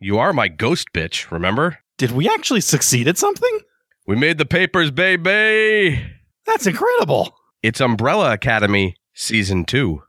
You are my ghost bitch, remember? Did we actually succeed at something? We made the papers, baby! That's incredible. It's Umbrella Academy Season 2.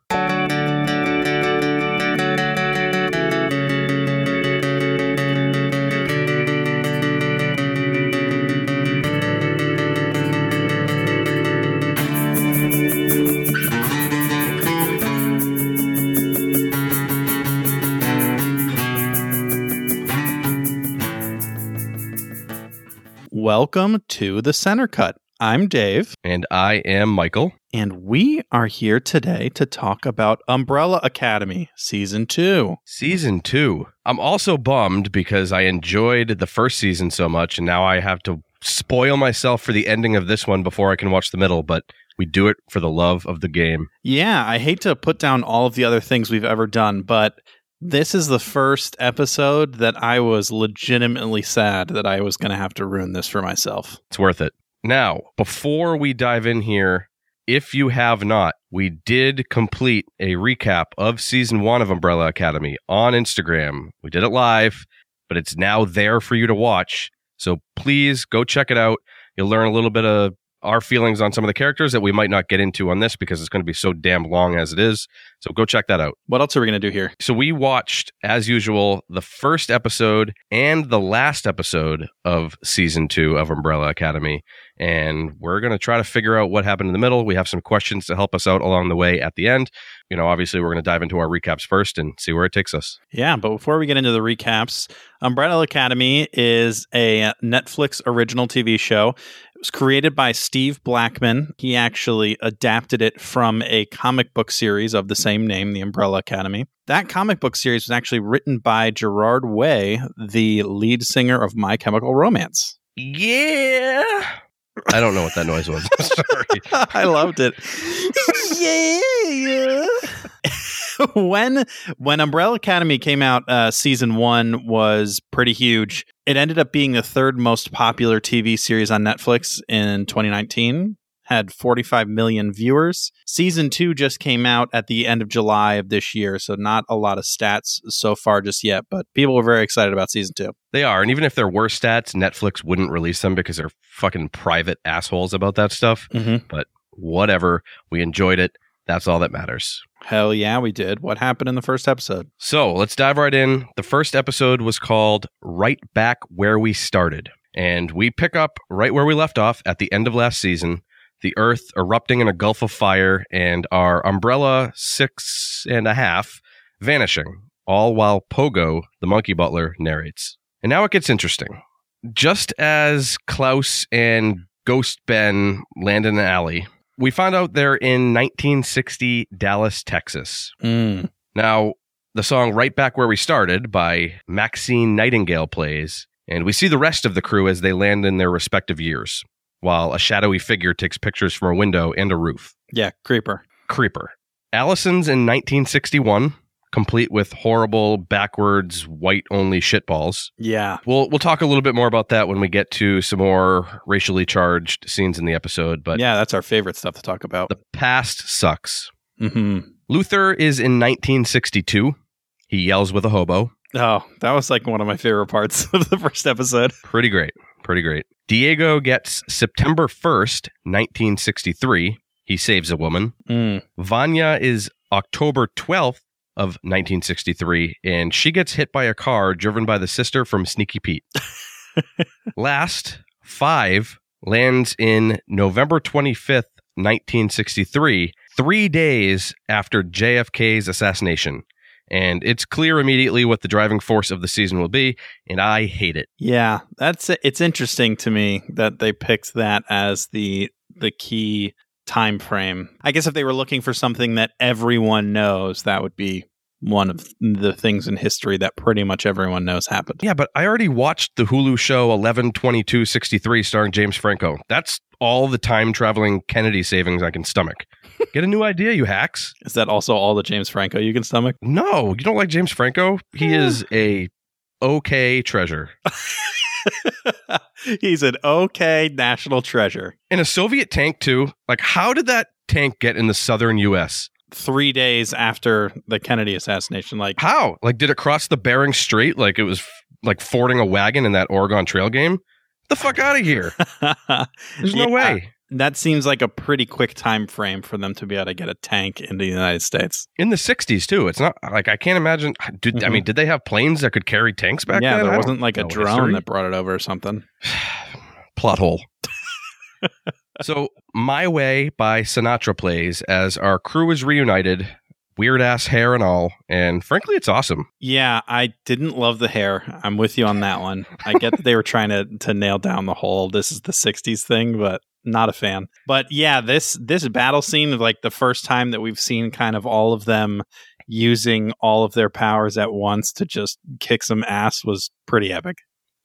Welcome to the Center Cut. I'm Dave, And I am Michael. and we are here today to talk about Umbrella Academy Season 2. Season 2. I'm also bummed because I enjoyed the first season so much, and now I have to spoil myself for the ending of this one before I can watch the middle, but we do it for the love of the game. Yeah, I hate to put down all of the other things we've ever done, but this is the first episode that I was legitimately sad that I was going to have to ruin this for myself. It's worth it. Now, before we dive in here, if you have not, we did complete a recap of season one of Umbrella Academy on Instagram. We did it live, but it's now there for you to watch. So please go check it out. You'll learn a little bit of our feelings on some of the characters that we might not get into on this because it's going to be so damn long as it is. So go check that out. What else are we going to do here? So we watched, as usual, the first episode and the last episode of season two of Umbrella Academy. And we're going to try to figure out what happened in the middle. We have some questions to help us out along the way at the end. You know, obviously, we're going to dive into our recaps first and see where it takes us. Yeah, but before we get into the recaps, Umbrella Academy is a Netflix original TV show. It was created by Steve Blackman. He actually adapted it from a comic book series of the same name, The Umbrella Academy. That comic book series was actually written by Gerard Way, the lead singer of My Chemical Romance. Yeah. I don't know what that noise was. Sorry. I loved it. yeah. when when Umbrella Academy came out, uh, season one was pretty huge. It ended up being the third most popular TV series on Netflix in 2019. Had 45 million viewers. Season two just came out at the end of July of this year, so not a lot of stats so far just yet. But people were very excited about season two. They are. And even if there were stats, Netflix wouldn't release them because they're fucking private assholes about that stuff. Mm-hmm. Whatever. We enjoyed it. That's all that matters. Hell yeah, we did. What happened in the first episode? So let's dive right in. The first episode was called Right Back Where We Started. And we pick up right where we left off at the end of last season. The Earth erupting in a gulf of fire and our umbrella six and a half vanishing, all while Pogo, the monkey butler, narrates. And now it gets interesting. Just as Klaus and Ghost Ben land in an alley, we found out they're in 1960 Dallas, Texas. Mm. Now, the song Right Back Where We Started by Maxine Nightingale plays, and we see the rest of the crew as they land in their respective years, while a shadowy figure takes pictures from a window and a roof. Yeah, creeper. Creeper. Allison's in 1961, complete with horrible, backwards, white only shitballs. Yeah. We'll, we'll talk a little bit more about that when we get to some more racially charged scenes in the episode, but yeah, that's our favorite stuff to talk about. the past sucks. hmm Luther is in 1962. He yells with a hobo. Oh, that was like one of my favorite parts of the first episode. Pretty great. Pretty great. Diego gets September 1st, 1963. He saves a woman. Mm. Vanya is October 12th of 1963, and she gets hit by a car driven by the sister from Sneaky Pete. Last, Five lands in November 25th, 1963, three days after JFK's assassination. And it's clear immediately what the driving force of the season will be, and I hate it. Yeah, that's it's interesting to me that they picked that as the the key time frame. I guess if they were looking for something that everyone knows, that would be one of the things in history that pretty much everyone knows happened. Yeah, but I already watched the Hulu show 112263 starring James Franco. That's all the time traveling Kennedy savings I can stomach. Get a new idea, you hacks. Is that also all the James Franco you can stomach? No, you don't like James Franco? He is a okay treasure. He's an okay national treasure. In a Soviet tank, too. Like, how did that tank get in the southern U.S.? Three days after the Kennedy assassination, like How? Like, did it cross the Bering Strait like it was like fording a wagon in that Oregon Trail game. the fuck out of here. There's no Yeah. way. That seems like a pretty quick time frame for them to be able to get a tank into the United States. In the 60s too. It's not like I can't imagine did, I Mhm. mean, did they have planes that could carry tanks back yeah, then? I there wasn't like a drone history. that brought it over or something. plot hole. so, My Way by Sinatra plays as our crew is reunited, weird ass hair and all, and frankly, it's awesome. Yeah, I didn't love the hair. I'm with you on that one. I get that they were trying to to nail down the whole this is the 60s thing, but not a fan. But yeah, this this battle scene of like the first time that we've seen kind of all of them using all of their powers at once to just kick some ass was pretty epic.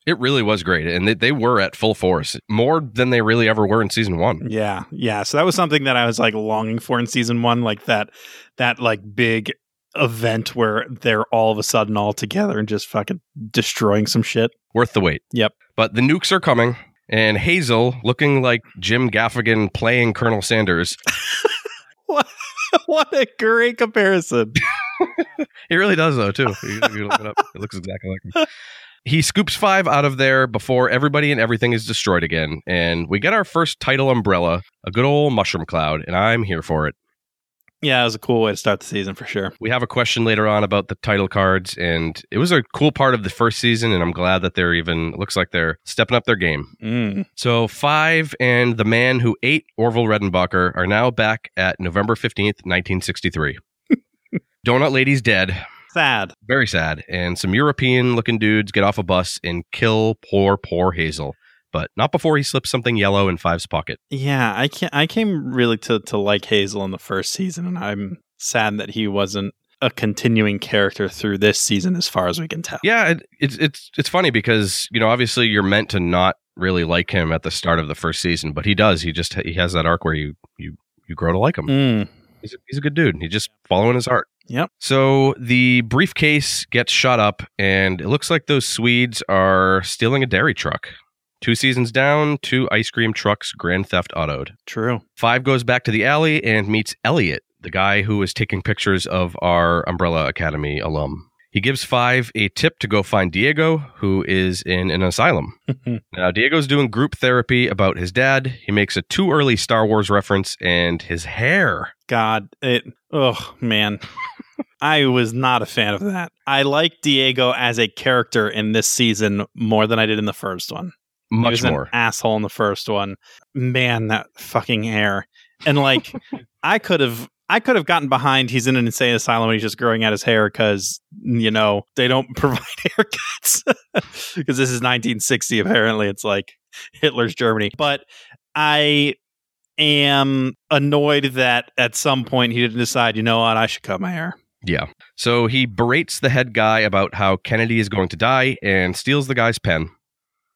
It really was great, and they, they were at full force, more than they really ever were in season one. Yeah, yeah. So that was something that I was like longing for in season one, like that that like big event where they're all of a sudden all together and just fucking destroying some shit. Worth the wait. Yep. But the nukes are coming, and Hazel, looking like Jim Gaffigan playing Colonel Sanders, What, what a great comparison. He really does, though, too. You, you look it up. It looks exactly like him. He scoops five out of there before everybody and everything is destroyed again. And we get our first title umbrella, a good old mushroom cloud, and I'm here for it. Yeah, it was a cool way to start the season for sure. We have a question later on about the title cards, and it was a cool part of the first season, and I'm glad that they're even, looks like they're stepping up their game. Mm. So, Five and the man who ate Orville Redenbacher are now back at November 15th, 1963. Donut Lady's dead. Sad. Very sad. And some European looking dudes get off a bus and kill poor, poor Hazel. But not before he slips something yellow in Five's pocket. Yeah, I can I came really to to like Hazel in the first season, and I'm sad that he wasn't a continuing character through this season, as far as we can tell. Yeah, it, it's it's it's funny because you know obviously you're meant to not really like him at the start of the first season, but he does. He just he has that arc where you you you grow to like him. Mm. He's a, he's a good dude. He's just following his heart. Yep. So the briefcase gets shot up, and it looks like those Swedes are stealing a dairy truck. Two seasons down, two ice cream trucks Grand Theft Autoed. True. Five goes back to the alley and meets Elliot, the guy who is taking pictures of our Umbrella Academy alum. He gives Five a tip to go find Diego, who is in an asylum. Mm-hmm. now, Diego's doing group therapy about his dad. He makes a too early Star Wars reference, and his hair. God, it. Oh man, I was not a fan of that. I like Diego as a character in this season more than I did in the first one. He Much more. asshole in the first one. Man, that fucking hair. And like, I could have. I could have gotten behind he's in an insane asylum and he's just growing out his hair because, you know, they don't provide haircuts. Because this is 1960, apparently. It's like Hitler's Germany. But I am annoyed that at some point he didn't decide, you know what, I should cut my hair. Yeah. So he berates the head guy about how Kennedy is going to die and steals the guy's pen.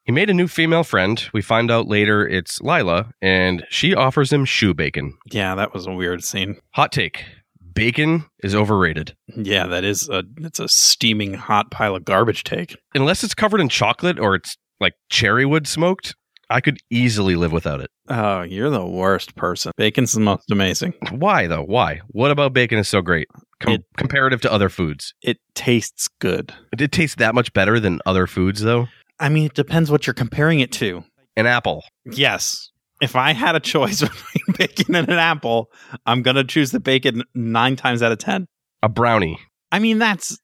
He made a new female friend. We find out later it's Lila, and she offers him shoe bacon. Yeah, that was a weird scene. Hot take bacon is overrated. Yeah, that is a it's a steaming hot pile of garbage take. Unless it's covered in chocolate or it's like cherry wood smoked, I could easily live without it. Oh, you're the worst person. Bacon's the most amazing. Why, though? Why? What about bacon is so great com- It- comparative to other foods? It tastes good. It tastes that much better than other foods, though? I mean, it depends what you're comparing it to. An apple. Yes. If I had a choice between bacon and an apple, I'm going to choose the bacon nine times out of 10. A brownie. I mean, that's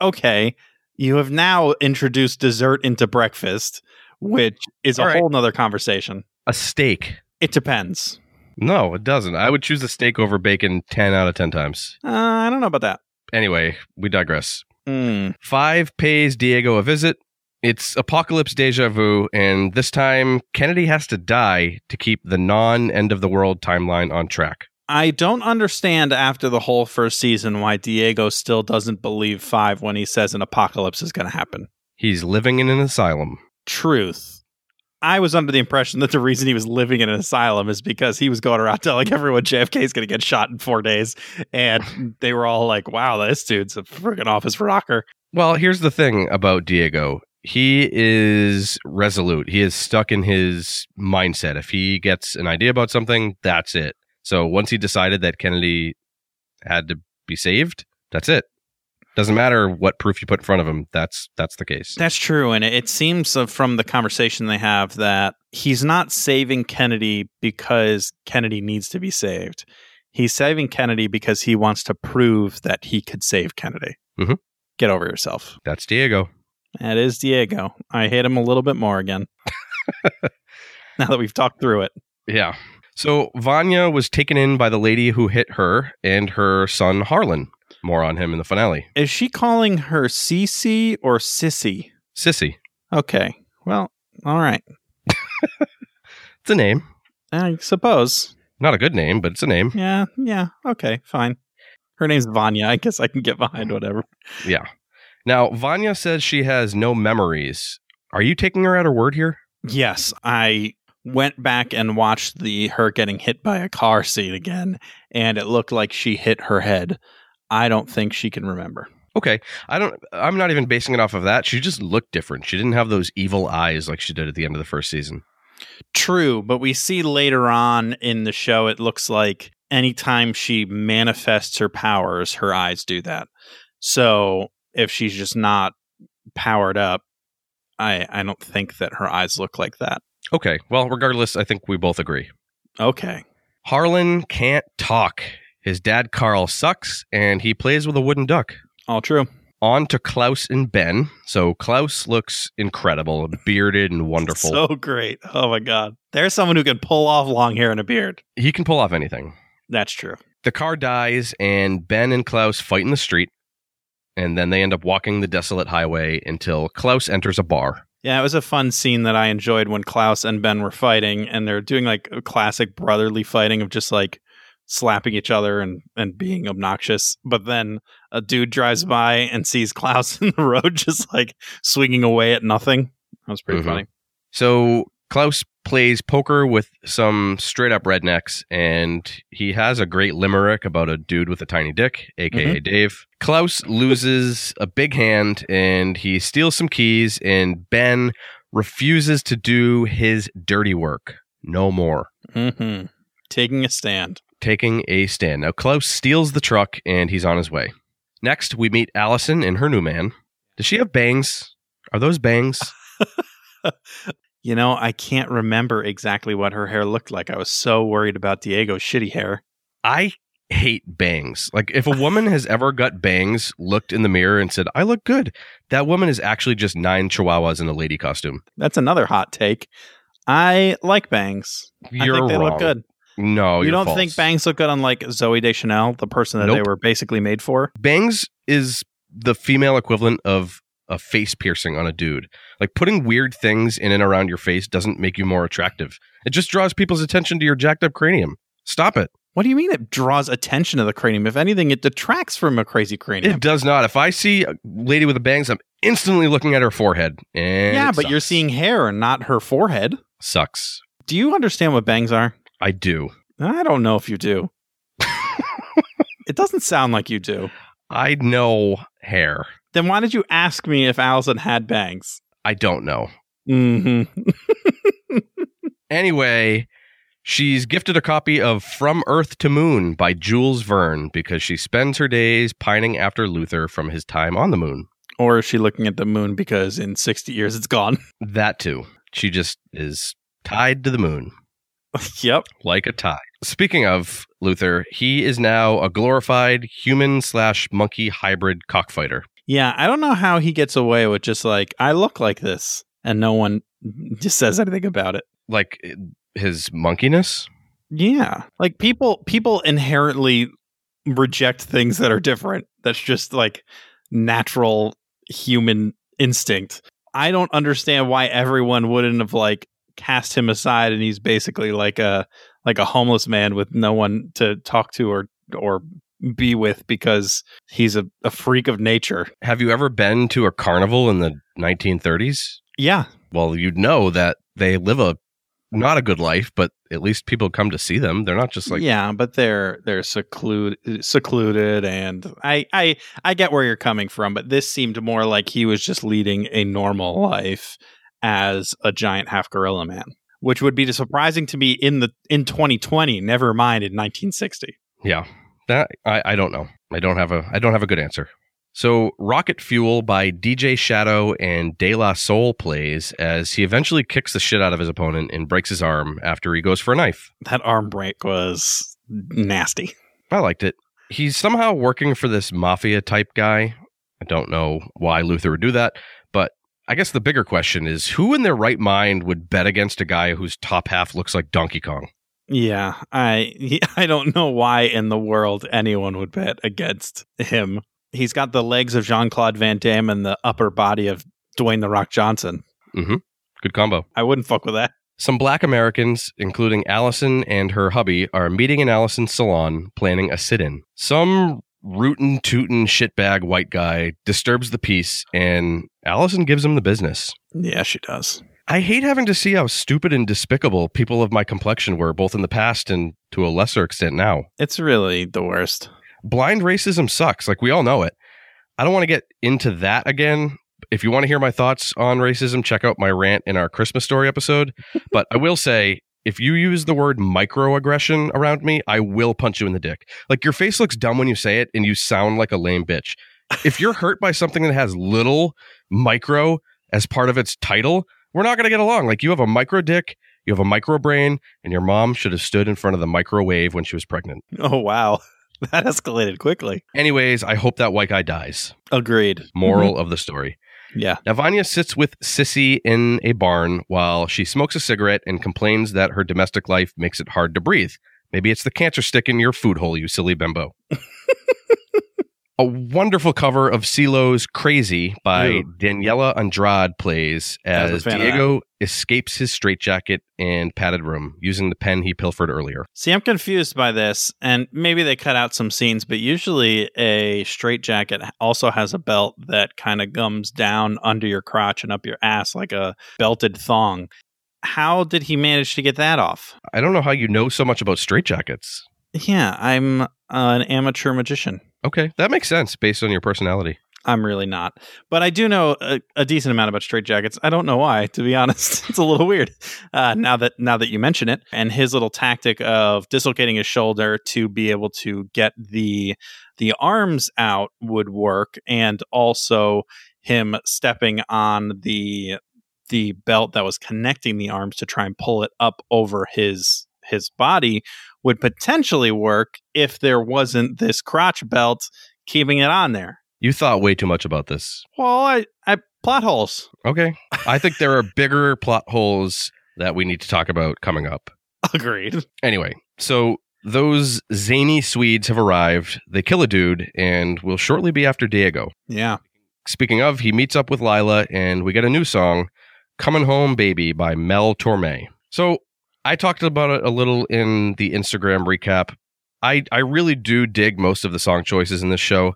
okay. You have now introduced dessert into breakfast, which is a All right. whole nother conversation. A steak. It depends. No, it doesn't. I would choose a steak over bacon 10 out of 10 times. Uh, I don't know about that. Anyway, we digress. Mm. Five pays Diego a visit. It's apocalypse deja vu, and this time Kennedy has to die to keep the non end of the world timeline on track. I don't understand after the whole first season why Diego still doesn't believe Five when he says an apocalypse is going to happen. He's living in an asylum. Truth. I was under the impression that the reason he was living in an asylum is because he was going around telling everyone JFK is going to get shot in four days. And they were all like, wow, this dude's a freaking office rocker. Well, here's the thing about Diego. He is resolute. He is stuck in his mindset. If he gets an idea about something, that's it. So once he decided that Kennedy had to be saved, that's it. Doesn't matter what proof you put in front of him. That's that's the case. That's true, and it, seems from the conversation they have that he's not saving Kennedy because Kennedy needs to be saved. He's saving Kennedy because he wants to prove that he could save Kennedy. Mhm. Get over yourself. That's Diego. That is Diego. I hate him a little bit more again. now that we've talked through it. Yeah. So Vanya was taken in by the lady who hit her and her son Harlan. More on him in the finale. Is she calling her Cece or Sissy? Sissy. Okay. Well, all right. It's a name. I suppose. Not a good name, but it's a name. Yeah, yeah. Okay, fine. Her name's Vanya. I guess I can get behind whatever. Yeah. Now, Vanya says she has no memories. Are you taking her at her word here? Yes, I went back and watched the her getting hit by a car scene again, and it looked like she hit her head. I don't think she can remember. Okay. I don't I'm not even basing it off of that. She just looked different. She didn't have those evil eyes like she did at the end of the first season. True, but we see later on in the show it looks like anytime she manifests her powers, her eyes do that. So if she's just not powered up, I I don't think that her eyes look like that. Okay. Well, regardless, I think we both agree. Okay. Harlan can't talk. His dad Carl sucks and he plays with a wooden duck. All true. On to Klaus and Ben. So Klaus looks incredible, bearded and wonderful. So great. Oh my god. There's someone who can pull off long hair and a beard. he can pull off anything. That's true. The car dies, and Ben and Klaus fight in the street, and then they end up walking the desolate highway until Klaus enters a bar. Yeah, it was a fun scene that I enjoyed when Klaus and Ben were fighting, and they're doing like a classic brotherly fighting of just like slapping each other and, and being obnoxious. But then a dude drives by and sees Klaus in the road just like swinging away at nothing. That was pretty Mhm. funny. So Klaus plays poker with some straight up rednecks, and he has a great limerick about a dude with a tiny dick, aka Dave. Klaus loses a big hand, and he steals some keys, and Ben refuses to do his dirty work. No more. hmm Taking a stand. taking a stand. Now, Klaus steals the truck and he's on his way. Next, we meet Allison and her new man. Does she have bangs? Are those bangs? You know, I can't remember exactly what her hair looked like. I was so worried about Diego's shitty hair. I hate bangs. Like, if a woman has ever got bangs, looked in the mirror and said, I look good, that woman is actually just nine chihuahuas in a lady costume. That's another hot take. I like bangs. You're I think they wrong. look good. No, you don't false. think bangs look good on like Zooey Deschanel, the person that they were basically made for? bangs is the female equivalent of a face piercing on a dude. Like putting weird things in and around your face doesn't make you more attractive. It just draws people's attention to your jacked up cranium. Stop it. What do you mean it draws attention to the cranium? If anything, it detracts from a crazy cranium. It does not. If I see a lady with a bangs, I'm instantly looking at her forehead. And yeah, but you're seeing hair and not her forehead. sucks. Do you understand what bangs are? I do. I don't know if you do. it doesn't sound like you do. I know hair. Then why did you ask me if Allison had bangs? I don't know. Mm-hmm. Anyway, she's gifted a copy of From Earth to Moon by Jules Verne because she spends her days pining after Luther from his time on the moon. Or is she looking at the moon because in 60 years it's gone? That too. She just is tied to the moon yep. like a tie. Speaking of Luther, he is now a glorified human slash monkey hybrid cockfighter. Yeah, I don't know how he gets away with just like, I look like this, and no one just says anything about it. Like eh, his monkeyness. Yeah. Like people people inherently reject things that are different. That's just like natural human instinct. I don't understand why everyone wouldn't have like cast him aside and he's basically like a like a homeless man with no one to talk to or or be with because he's a, a freak of nature. Have you ever been to a carnival in the 1930s? Yeah. Well, you'd know that they live a not a good life, but at least people come to see them. They're not just like yeah, but they're they're secluded secluded and I I I get where you're coming from, but this seemed more like he was just leading a normal life as a giant half gorilla man, which would be surprising to me in the in 2020, never mind in 1960. yeah. That I, I don't know. I don't have a I don't have a good answer. So, Rocket Fuel by DJ Shadow and De La Soul plays as he eventually kicks the shit out of his opponent and breaks his arm after he goes for a knife. That arm break was nasty. I liked it. He's somehow working for this mafia type guy. I don't know why Luther would do that, but I guess the bigger question is who in their right mind would bet against a guy whose top half looks like Donkey Kong? Yeah, I I don't know why in the world anyone would bet against him. He's got the legs of Jean Claude Van Damme and the upper body of Dwayne the Rock Johnson. Mm-hmm. Good combo. I wouldn't fuck with that. Some black Americans, including Allison and her hubby, are meeting in Allison's salon planning a sit in. Some rootin' tootin' shitbag white guy disturbs the peace, and Allison gives him the business. Yeah, she does. I hate having to see how stupid and despicable people of my complexion were, both in the past and to a lesser extent now. It's really the worst. Blind racism sucks. Like, we all know it. I don't want to get into that again. If you want to hear my thoughts on racism, check out my rant in our Christmas story episode. but I will say, if you use the word microaggression around me, I will punch you in the dick. Like, your face looks dumb when you say it and you sound like a lame bitch. If you're hurt by something that has little micro as part of its title, we're not going to get along. Like you have a micro dick, you have a micro brain, and your mom should have stood in front of the microwave when she was pregnant. Oh, wow. That escalated quickly. Anyways, I hope that white guy dies. Agreed. Moral mm-hmm. of the story. Yeah. Now, Vanya sits with Sissy in a barn while she smokes a cigarette and complains that her domestic life makes it hard to breathe. Maybe it's the cancer stick in your food hole, you silly bimbo. a wonderful cover of CeeLo's Crazy by Ew. Daniela Andrade plays as Diego escapes his straitjacket and padded room using the pen he pilfered earlier. See, I'm confused by this, and maybe they cut out some scenes, but usually a straitjacket also has a belt that kind of gums down under your crotch and up your ass like a belted thong. How did he manage to get that off? I don't know how you know so much about straitjackets. Yeah, I'm an amateur magician. Okay, that makes sense based on your personality. I'm really not, but I do know a, a decent amount about straitjackets. I don't know why, to be honest. it's a little weird uh, now that now that you mention it. And his little tactic of dislocating his shoulder to be able to get the the arms out would work, and also him stepping on the the belt that was connecting the arms to try and pull it up over his his body would potentially work if there wasn't this crotch belt keeping it on there. You thought way too much about this. Well, I, I plot holes. Okay. I think there are bigger plot holes that we need to talk about coming up. Agreed. Anyway, so those zany Swedes have arrived. They kill a dude and will shortly be after Diego. Yeah. Speaking of, he meets up with Lila and we get a new song, Coming Home Baby by Mel Torme. So I talked about it a little in the Instagram recap. I, I really do dig most of the song choices in this show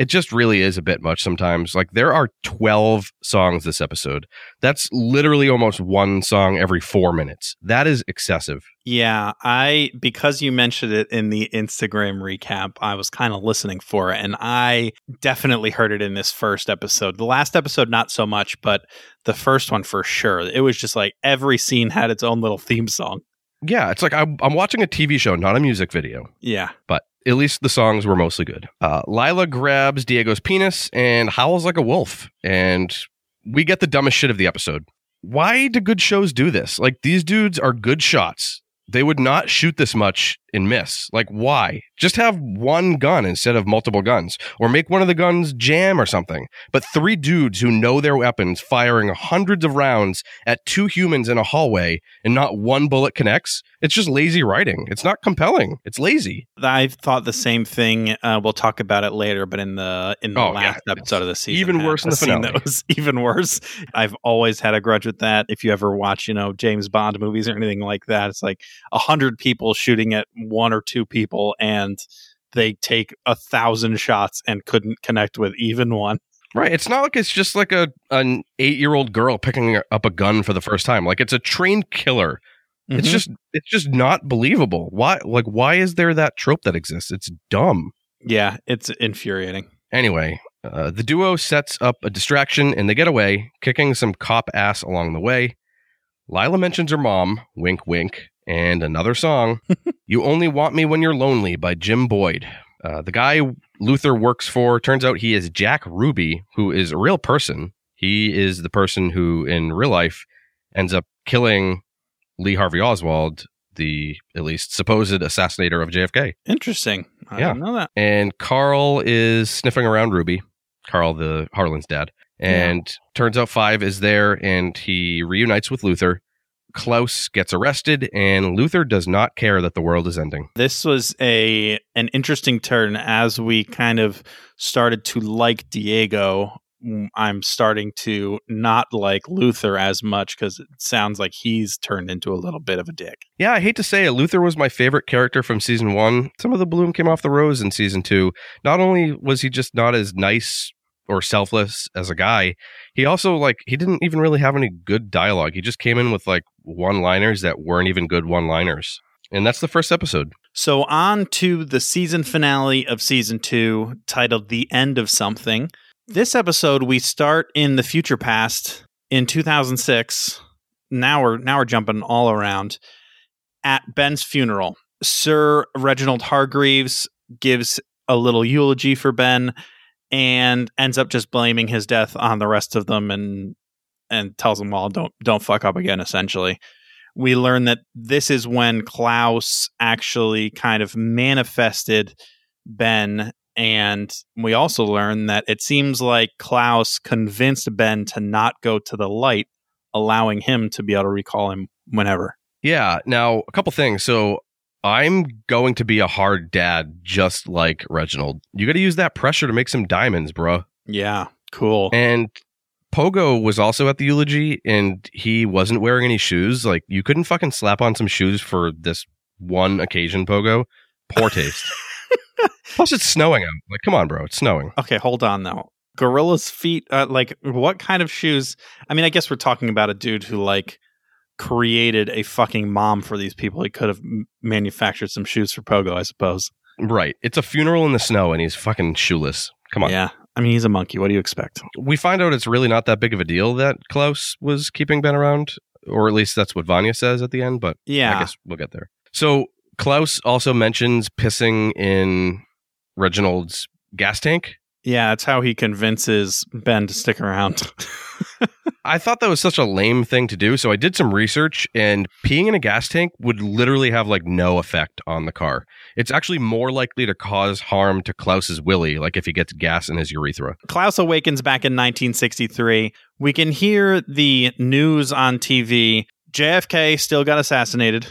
it just really is a bit much sometimes. Like there are 12 songs this episode. That's literally almost one song every 4 minutes. That is excessive. Yeah, I because you mentioned it in the Instagram recap, I was kind of listening for it and I definitely heard it in this first episode. The last episode not so much, but the first one for sure. It was just like every scene had its own little theme song. Yeah, it's like I'm, I'm watching a TV show, not a music video. Yeah. But at least the songs were mostly good. Uh, Lila grabs Diego's penis and howls like a wolf. And we get the dumbest shit of the episode. Why do good shows do this? Like, these dudes are good shots. They would not shoot this much and miss. Like, why? Just have one gun instead of multiple guns, or make one of the guns jam or something. But three dudes who know their weapons firing hundreds of rounds at two humans in a hallway and not one bullet connects. It's just lazy writing. It's not compelling. It's lazy. I thought the same thing. Uh, we'll talk about it later, but in the in the oh, last yeah. episode of the season, even worse in the finale. That was even worse. I've always had a grudge with that. If you ever watch, you know, James Bond movies or anything like that, it's like a hundred people shooting at one or two people and they take a thousand shots and couldn't connect with even one. Right. It's not like it's just like a an eight year old girl picking up a gun for the first time. Like it's a trained killer. Mm-hmm. It's just it's just not believable. Why like why is there that trope that exists? It's dumb. Yeah, it's infuriating. Anyway, uh, the duo sets up a distraction and they get away, kicking some cop ass along the way. Lila mentions her mom, wink wink, and another song, You Only Want Me When You're Lonely by Jim Boyd. Uh, the guy Luther works for turns out he is Jack Ruby, who is a real person. He is the person who, in real life, ends up killing Lee Harvey Oswald, the at least supposed assassinator of JFK. Interesting. I Yeah. didn't know that. And Carl is sniffing around Ruby, Carl, the Harlan's dad. And turns out Five is there and he reunites with Luther. Klaus gets arrested, and Luther does not care that the world is ending. This was a an interesting turn as we kind of started to like Diego. mm, I'm starting to not like Luther as much because it sounds like he's turned into a little bit of a dick. Yeah, I hate to say it, Luther was my favorite character from season one. Some of the bloom came off the rose in season two. Not only was he just not as nice or selfless as a guy, he also like he didn't even really have any good dialogue. He just came in with like one-liners that weren't even good one-liners. And that's the first episode. So on to the season finale of season two, titled "The End of Something." This episode we start in the future past in 2006. Now we're now we're jumping all around at Ben's funeral. Sir Reginald Hargreeves gives a little eulogy for Ben and ends up just blaming his death on the rest of them and and tells them all don't don't fuck up again essentially we learn that this is when Klaus actually kind of manifested Ben. And we also learn that it seems like Klaus convinced Ben to not go to the light, allowing him to be able to recall him whenever. Yeah. Now, a couple things. So I'm going to be a hard dad just like Reginald. You got to use that pressure to make some diamonds, bro. Yeah, cool. And Pogo was also at the eulogy and he wasn't wearing any shoes. Like, you couldn't fucking slap on some shoes for this one occasion, Pogo. Poor taste. Plus, it's snowing out. Like, come on, bro. It's snowing. Okay, hold on though. Gorilla's feet, uh, like what kind of shoes? I mean, I guess we're talking about a dude who like created a fucking mom for these people. He could have m- manufactured some shoes for Pogo, I suppose. Right. It's a funeral in the snow and he's fucking shoeless. Come on. Yeah. I mean, he's a monkey. What do you expect? we find out it's really not that big of a deal that Klaus was keeping Ben around, or at least that's what Vanya says at the end, but Yeah. I guess we'll get there. So Klaus also mentions pissing in Reginald's gas tank. Yeah, that's how he convinces Ben to stick around. I thought that was such a lame thing to do, so I did some research and peeing in a gas tank would literally have like no effect on the car. It's actually more likely to cause harm to Klaus's willy, like if he gets gas in his urethra. Klaus awakens back in 1963. We can hear the news on TV. JFK still got assassinated,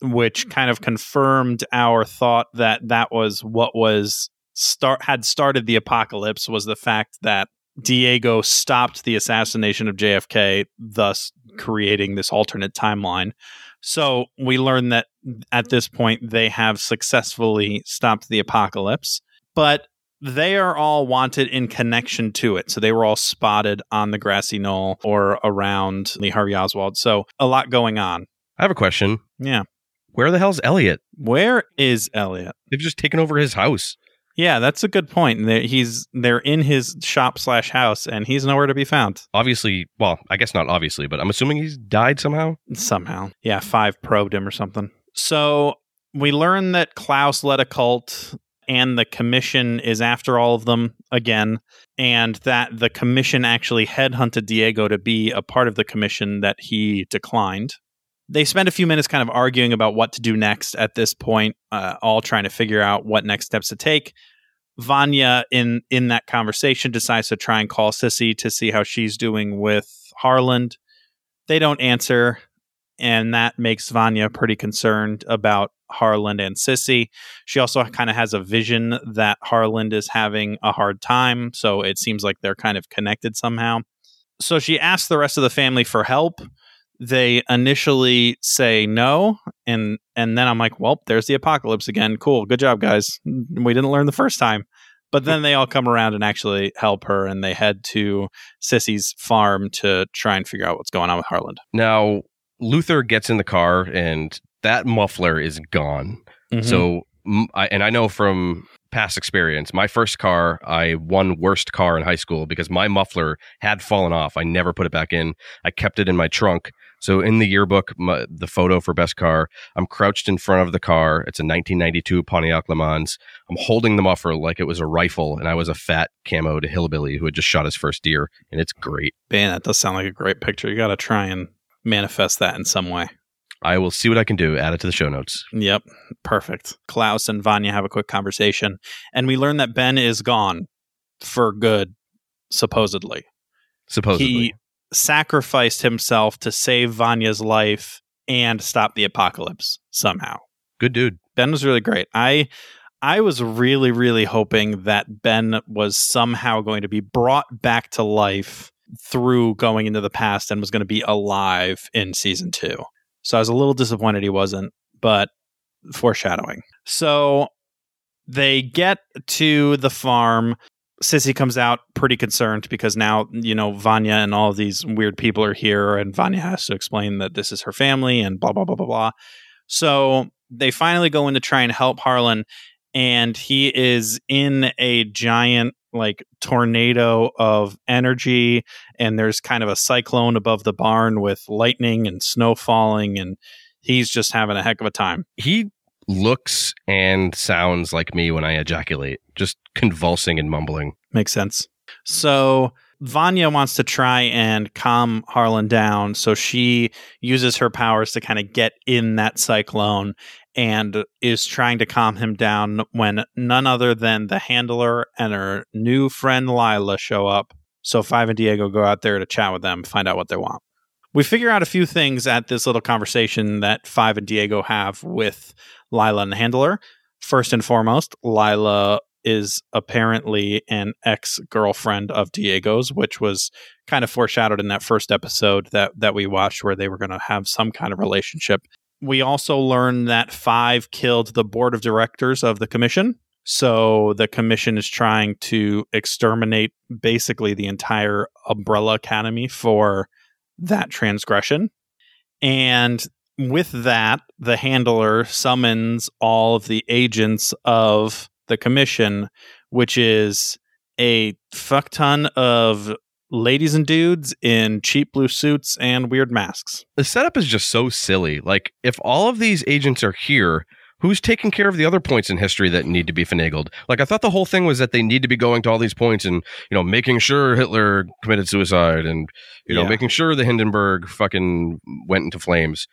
which kind of confirmed our thought that that was what was start had started the apocalypse was the fact that Diego stopped the assassination of JFK, thus creating this alternate timeline. So we learn that at this point they have successfully stopped the apocalypse, but they are all wanted in connection to it. So they were all spotted on the grassy knoll or around Lee Harvey Oswald. So a lot going on. I have a question. Yeah. Where the hell's Elliot? Where is Elliot? They've just taken over his house. Yeah, that's a good point. They- He's they're in his shop slash house, and he's nowhere to be found Obviously, well, I guess not obviously, but I'm assuming he's died somehow. somehow. Yeah, five probed him or something. So we learn that Klaus led a cult, and the commission is after all of them again, and that the commission actually headhunted Diego to be a part of the commission that he declined. They spend a few minutes kind of arguing about what to do next at this point, uh, all trying to figure out what next steps to take. Vanya in in that conversation decides to try and call Sissy to see how she's doing with Harland. They don't answer, and that makes Vanya pretty concerned about Harland and Sissy. She also kind of has a vision that Harland is having a hard time, so it seems like they're kind of connected somehow. So she asks the rest of the family for help. They initially say no, and and then I'm like, well, there's the apocalypse again. Cool, good job, guys. We didn't learn the first time. But then they all come around and actually help her, and they head to Sissy's farm to try and figure out what's going on with Harland. Now, Luther gets in the car and that muffler is gone. Mm-hmm. So, I and I know from past experience, my first car, I won worst car in high school because my muffler had fallen off. I never put it back in. I kept it in my trunk. So in the yearbook, my, the photo for best car, I'm crouched in front of the car. It's a 1992 Pontiac Le Mans. I'm holding the muffler like it was a rifle, and I was a fat camoed hillbilly who had just shot his first deer, and it's great. Man, that does sound like a great picture. You got to try and manifest that in some way. I will see what I can do. Add it to the show notes. Yep, perfect. Klaus and Vanya have a quick conversation, and we learn that Ben is gone for good, supposedly. Supposedly. He sacrificed himself to save Vanya's life and stop the apocalypse somehow. Good dude. Ben was really great. I I was really really hoping that Ben was somehow going to be brought back to life through going into the past and was going to be alive in season 2. So I was a little disappointed he wasn't, but foreshadowing. So they get to the farm. Sissy comes out pretty concerned because now, you know, Vanya and all these weird people are here, and Vanya has to explain that this is her family and blah, blah, blah, blah, blah. So they finally go in to try and help Harlan, and he is in a giant, like, tornado of energy, and there's kind of a cyclone above the barn with lightning and snow falling, and he's just having a heck of a time. He looks and sounds like me when I ejaculate, just convulsing and mumbling. Makes sense. So Vanya wants to try and calm Harlan down. So she uses her powers to kind of get in that cyclone and is trying to calm him down when none other than the handler and her new friend Lila show up. So Five and Diego go out there to chat with them, find out what they want. We figure out a few things at this little conversation that Five and Diego have with Lila and the handler. First and foremost, Lila is apparently an ex girlfriend of Diego's, which was kind of foreshadowed in that first episode that that we watched, where they were going to have some kind of relationship. We also learn that Five killed the board of directors of the commission. So the commission is trying to exterminate basically the entire Umbrella Academy for that transgression. And with that, the handler summons all of the agents of the commission, which is a fuck ton of ladies and dudes in cheap blue suits and weird masks. The setup is just so silly. Like, if all of these agents are here, who's taking care of the other points in history that need to be finagled? Like, I thought the whole thing was that they need to be going to all these points and, you know, making sure Hitler committed suicide and, you know, Yeah. making sure the Hindenburg fucking went into flames.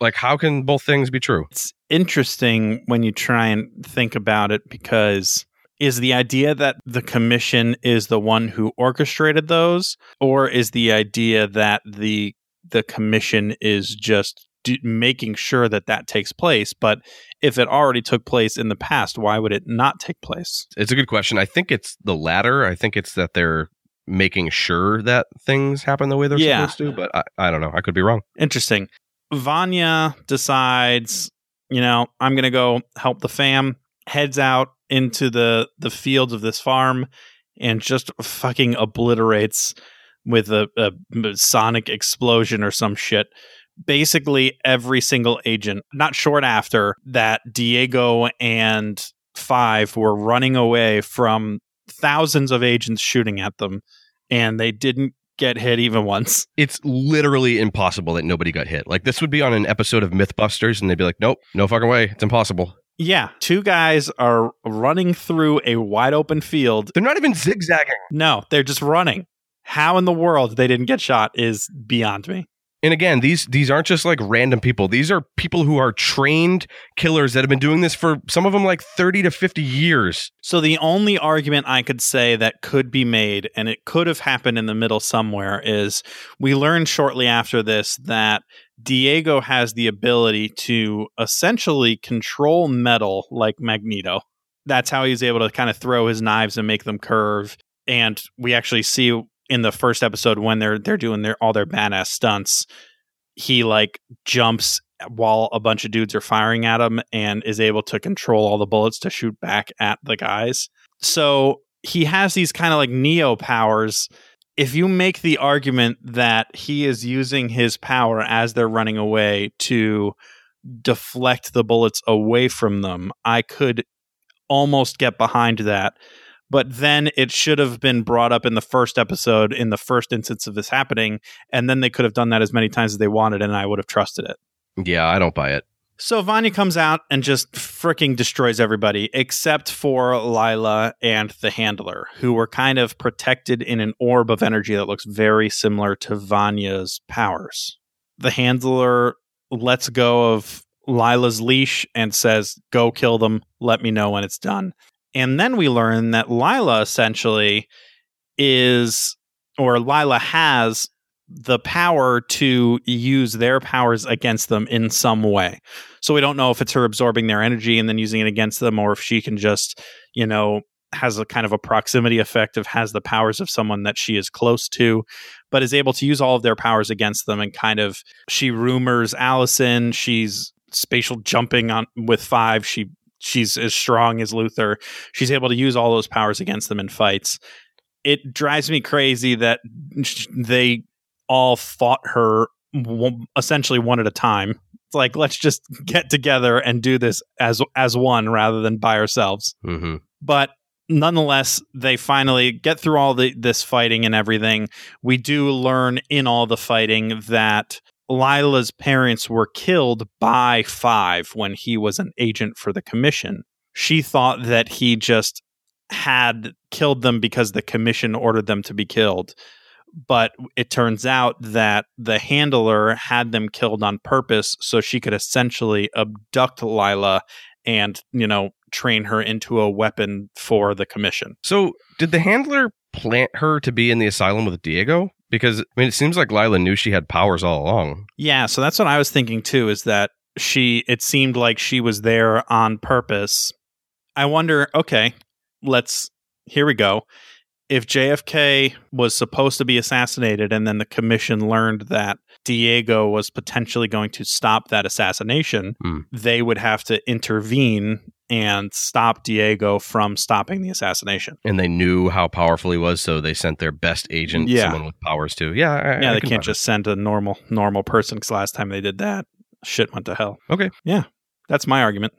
Like, how can both things be true? It's interesting when you try and think about it because is the idea that the commission is the one who orchestrated those or is the idea that the the commission is just d- making sure that that takes place but if it already took place in the past why would it not take place It's a good question. I think it's the latter. I think it's that they're making sure that things happen the way they're Yeah. supposed to, but I, I don't know. I could be wrong. interesting vanya decides you know i'm gonna go help the fam heads out into the the fields of this farm and just fucking obliterates with a, a sonic explosion or some shit basically every single agent not short after that diego and five were running away from thousands of agents shooting at them and they didn't get hit even once It's literally impossible that nobody got hit. Like, this would be on an episode of Mythbusters, and they'd be like, nope, no fucking way. It's impossible. Yeah, two guys are running through a wide open field. They're not even zigzagging. No, they're just running. How in the world they didn't get shot is beyond me. And again, these these aren't just like random people. These are people who are trained killers that have been doing this for some of them like 30 to 50 years. So the only argument I could say that could be made, and it could have happened in the middle somewhere, is we learned shortly after this that Diego has the ability to essentially control metal like Magneto. That's how he's able to kind of throw his knives and make them curve. And we actually see in the first episode when they're they're doing their all their badass stunts, he like jumps while a bunch of dudes are firing at him and is able to control all the bullets to shoot back at the guys. So he has these kind of like neo powers. If you make the argument that he is using his power as they're running away to deflect the bullets away from them, I could almost get behind that. But then it should have been brought up in the first episode in the first instance of this happening and then they could have done that as many times as they wanted and i would have trusted it. Yeah, I don't buy it. so vanya comes out and just freaking destroys everybody except for lila and the handler who were kind of protected in an orb of energy that looks very similar to vanya's powers. The handler lets go of lila's leash and says go kill them. Let me know when it's done and then we learn that Lila essentially is, or Lila has the power to use their powers against them in some way. So we don't know if it's her absorbing their energy and then using it against them, or if she can just, you know, has a kind of a proximity effect of has the powers of someone that she is close to, but is able to use all of their powers against them and kind of she rumors Allison, she's spatial jumping on with five. She she's as strong as Luther. She's able to use all those powers against them in fights. It drives me crazy that they all fought her essentially one at a time. It's like let's just get together and do this as as one rather than by ourselves. hmm But nonetheless, they finally get through all the this fighting and everything. We do learn in all the fighting that Lila's parents were killed by Five when he was an agent for the commission. She thought that he just had killed them because the commission ordered them to be killed. But it turns out that the handler had them killed on purpose so she could essentially abduct Lila and, you know, train her into a weapon for the commission. So, did the handler plant her to be in the asylum with Diego? Because I mean, it seems like Lila knew she had powers all along. Yeah, so that's what I was thinking too is that she it seemed like she was there on purpose. I wonder, okay, let's here we go. If JFK was supposed to be assassinated and then the commission learned that Diego was potentially going to stop that assassination, Hmm. they would have to intervene and stop Diego from stopping the assassination. and they knew how powerful he was, so they sent their best agent, Yeah. someone with powers too. Yeah, I, yeah, I they can can't buy just send a normal normal person because last time they did that, shit went to hell. Okay. Yeah, that's my argument.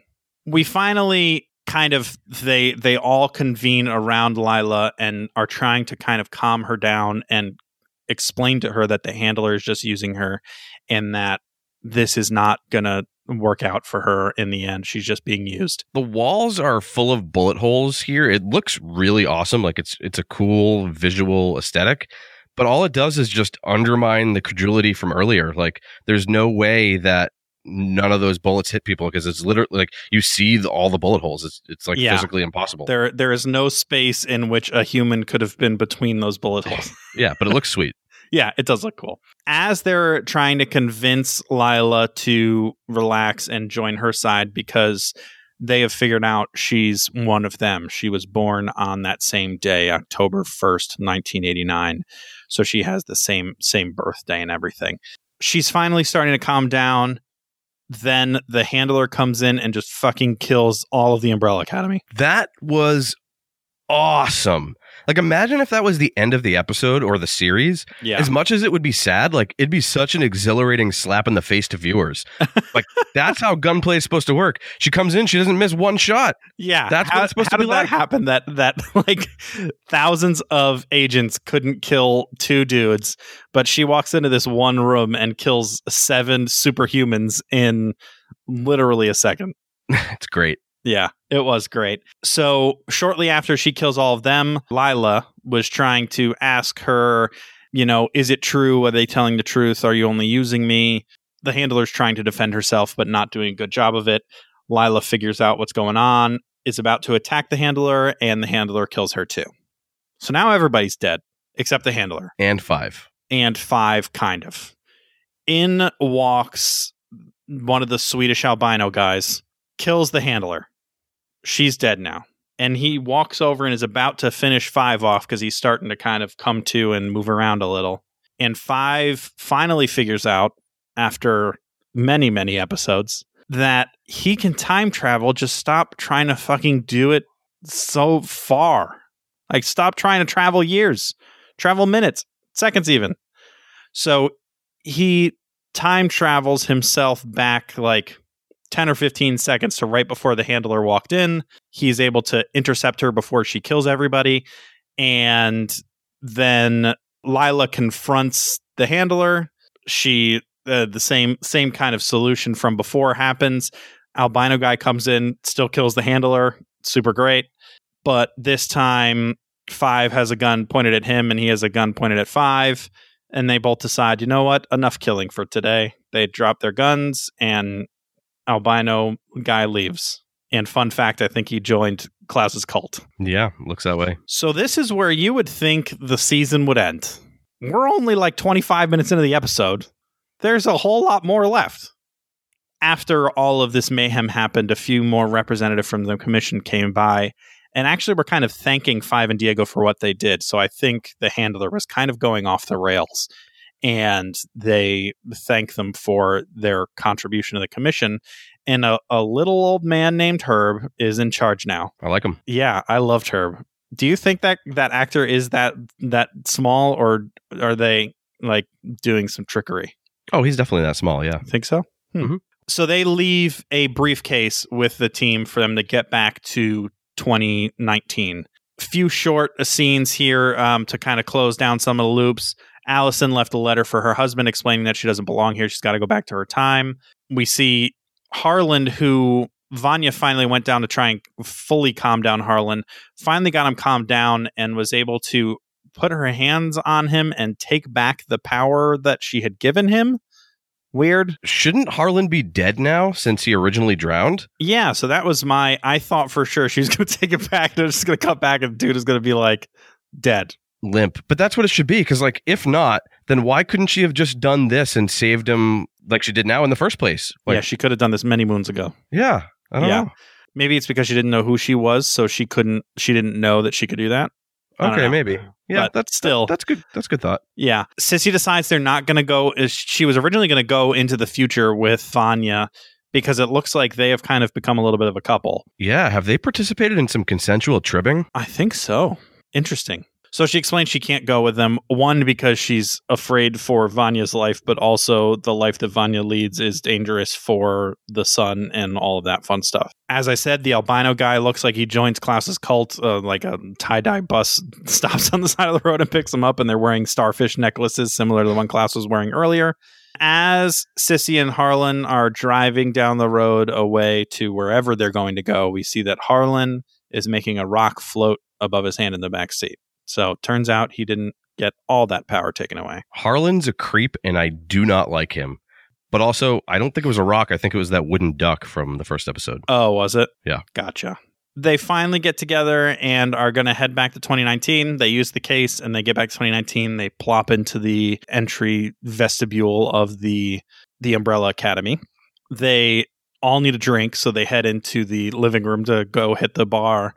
We finally kind of they they all convene around Lila and are trying to kind of calm her down and explain to her that the handler is just using her and that this is not gonna work out for her in the end. She's just being used. the walls are full of bullet holes here. It looks really awesome. Like it's it's a cool visual aesthetic, but all it does is just undermine the credulity from earlier. Like there's no way that none of those bullets hit people because it's literally like you see the, all the bullet holes. It's it's like Yeah. physically impossible. There there is no space in which a human could have been between those bullet holes. yeah, but it looks sweet. Yeah, it does look cool. As they're trying to convince Lila to relax and join her side because they have figured out she's one of them. She was born on that same day, October 1st, 1989. So she has the same same birthday and everything. She's finally starting to calm down. Then the handler comes in and just fucking kills all of the Umbrella Academy. That was awesome. Like imagine if that was the end of the episode or the series. Yeah. As much as it would be sad, like it'd be such an exhilarating slap in the face to viewers. like that's how gunplay is supposed to work. She comes in, she doesn't miss one shot. Yeah, That's what it's supposed how to be did that like. happen? That that like thousands of agents couldn't kill two dudes, but she walks into this one room and kills seven superhumans in literally a second. it's great. Yeah, it was great. So shortly after she kills all of them, Lila was trying to ask her, you know, is it true? Are they telling the truth? Are you only using me? The handler's trying to defend herself, but not doing a good job of it. Lila figures out what's going on, is about to attack the handler, and the handler kills her too. So now everybody's dead except the handler And five. and five, kind of. In walks one of the Swedish albino guys, kills the handler. She's dead now. And he walks over and is about to finish five off because he's starting to kind of come to and move around a little. And five finally figures out, after many, many episodes, that he can time travel. Just stop trying to fucking do it so far. Like, stop trying to travel years, travel minutes, seconds, even. So he time travels himself back like 10 or 15 seconds to right before the handler walked in, he's able to intercept her before she kills everybody. And then Lila confronts the handler. She uh, the same same kind of solution from before happens. Albino guy comes in, still kills the handler. Super great. But this time, Five has a gun pointed at him, and he has a gun pointed at Five. And they both decide, you know what? Enough killing for today. They drop their guns, and albino guy leaves. And fun fact, I think he joined Klaus's cult. Yeah, looks that way. So this is where you would think the season would end. We're only like 25 minutes into the episode. There's a whole lot more left. After all of this mayhem happened, a few more representatives from the commission came by and actually were kind of thanking Five and Diego for what they did. So I think the handler was kind of going off the rails and they thank them for their contribution to the commission. And a, a little old man named Herb is in charge now. I like him. Yeah, I loved Herb. Do you think that that actor is that that small, or are they like doing some trickery? Oh, he's definitely that small. Yeah. Think so? Hmm. Mhm. So they leave a briefcase with the team for them to get back to 2019. Few short scenes here um, to kind of close down some of the loops. Allison left a letter for her husband explaining that she doesn't belong here. She's got to go back to her time. We see Harlan, who Vanya finally went down to try and fully calm down Harlan, finally got him calmed down and was able to put her hands on him and take back the power that she had given him. Weird. Shouldn't Harlan be dead now since he originally drowned? Yeah, so that was my. I thought for sure she was going to take it back. They're just going to cut back, and dude is going to be like dead. Limp. But that's what it should be. Because, like, if not, then why couldn't she have just done this and saved him like she did now in the first place? Like, yeah, she could have done this many moons ago. yeah. I don't Yeah. know. Maybe it's because she didn't know who she was, so she couldn't. She didn't know that she could do that. Okay, maybe. Yeah, But that's still- that's good. That's good thought. Yeah, Sissy decides they're not going to go. is- She was originally going to go into the future with Vanya because it looks like they have kind of become a little bit of a couple. Yeah, have they participated in some consensual tribbing? I think so. Interesting. So she explains she can't go with them. One, because she's afraid for Vanya's life, but also the life that Vanya leads is dangerous for the son and all of that fun stuff. As I said, the albino guy looks like he joins Klaus's cult. Uh, like a tie dye bus stops on the side of the road and picks them up, and they're wearing starfish necklaces similar to the one Klaus was wearing earlier. As Sissy and Harlan are driving down the road away to wherever they're going to go, we see that Harlan is making a rock float above his hand in the back seat. So turns out he didn't get all that power taken away. Harlan's a creep, and I do not like him. But also, I don't think it was a rock. I think it was that wooden duck from the first episode. Oh, was it? Yeah. Gotcha. They finally get together and are going to head back to 2019. They use the case and they get back to 2019. They plop into the entry vestibule of the the Umbrella Academy. They all need a drink, so they head into the living room to go hit the bar.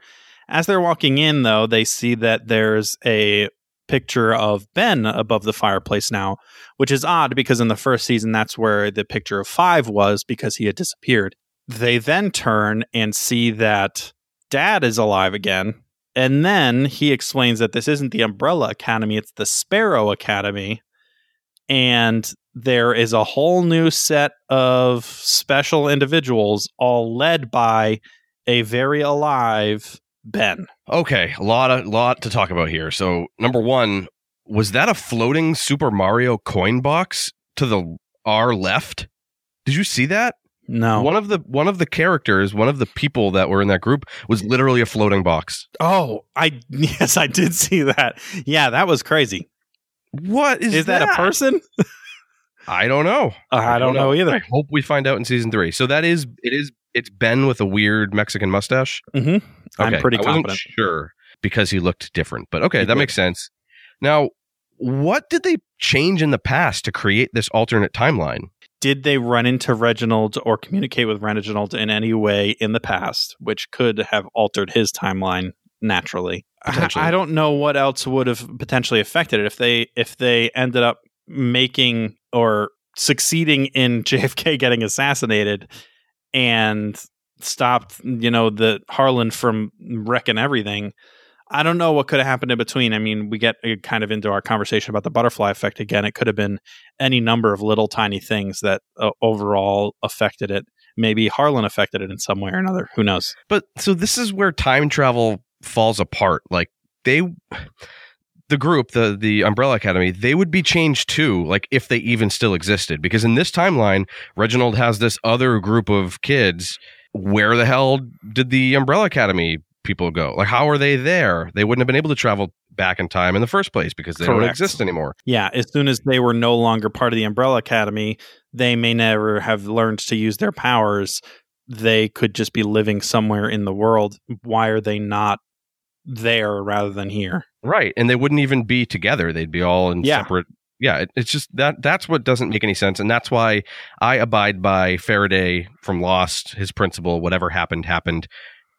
As they're walking in, though, they see that there's a picture of Ben above the fireplace now, which is odd because in the first season, that's where the picture of Five was because he had disappeared. They then turn and see that Dad is alive again. And then he explains that this isn't the Umbrella Academy, it's the Sparrow Academy. And there is a whole new set of special individuals, all led by a very alive Ben. Okay, a lot of lot to talk about here. So, number one, was that a floating Super Mario coin box to the our left? Did you see that? No. One of the one of the characters, one of the people that were in that group was literally a floating box. Oh, I yes, I did see that. Yeah, that was crazy. What is, Is, that, a person? I don't know. I don't know I either. I hope we find out in season three. So that is it is it's Ben with a weird Mexican mustache. Mm-hmm. I'm pretty I wasn't confident. sure because he looked different, but okay, He that did. makes sense. Now, what did they change in the past to create this alternate timeline? Did they run into Reginald or communicate with Reginald in any way in the past, which could have altered his timeline naturally? I don't know what else would have potentially affected it if they if they ended up making or succeeding in JFK getting assassinated and stopped, you know, the Harlan from wrecking everything. I don't know what could have happened in between. I mean, we get uh, kind of into our conversation about the butterfly effect again. It could have been any number of little tiny things that uh, overall affected it. maybe Harlan affected it in some way or another. Who knows? But so this is where time travel falls apart. Like they the group, the the Umbrella Academy, they would be changed too, like if they even still existed. Because in this timeline, Reginald has this other group of kids. Where the hell did the Umbrella Academy people go? Like how are they there? They wouldn't have been able to travel back in time in the first place because they don't exist anymore. Yeah, as soon as they were no longer part of the Umbrella Academy, they may never have learned to use their powers. They could just be living somewhere in the world. Why are they not there rather than here? Right. And they wouldn't even be together. They'd be all in Yeah. separate yeah, it, it's just that that's what doesn't make any sense. And that's why I abide by Faraday from Lost, his principle, whatever happened, happened.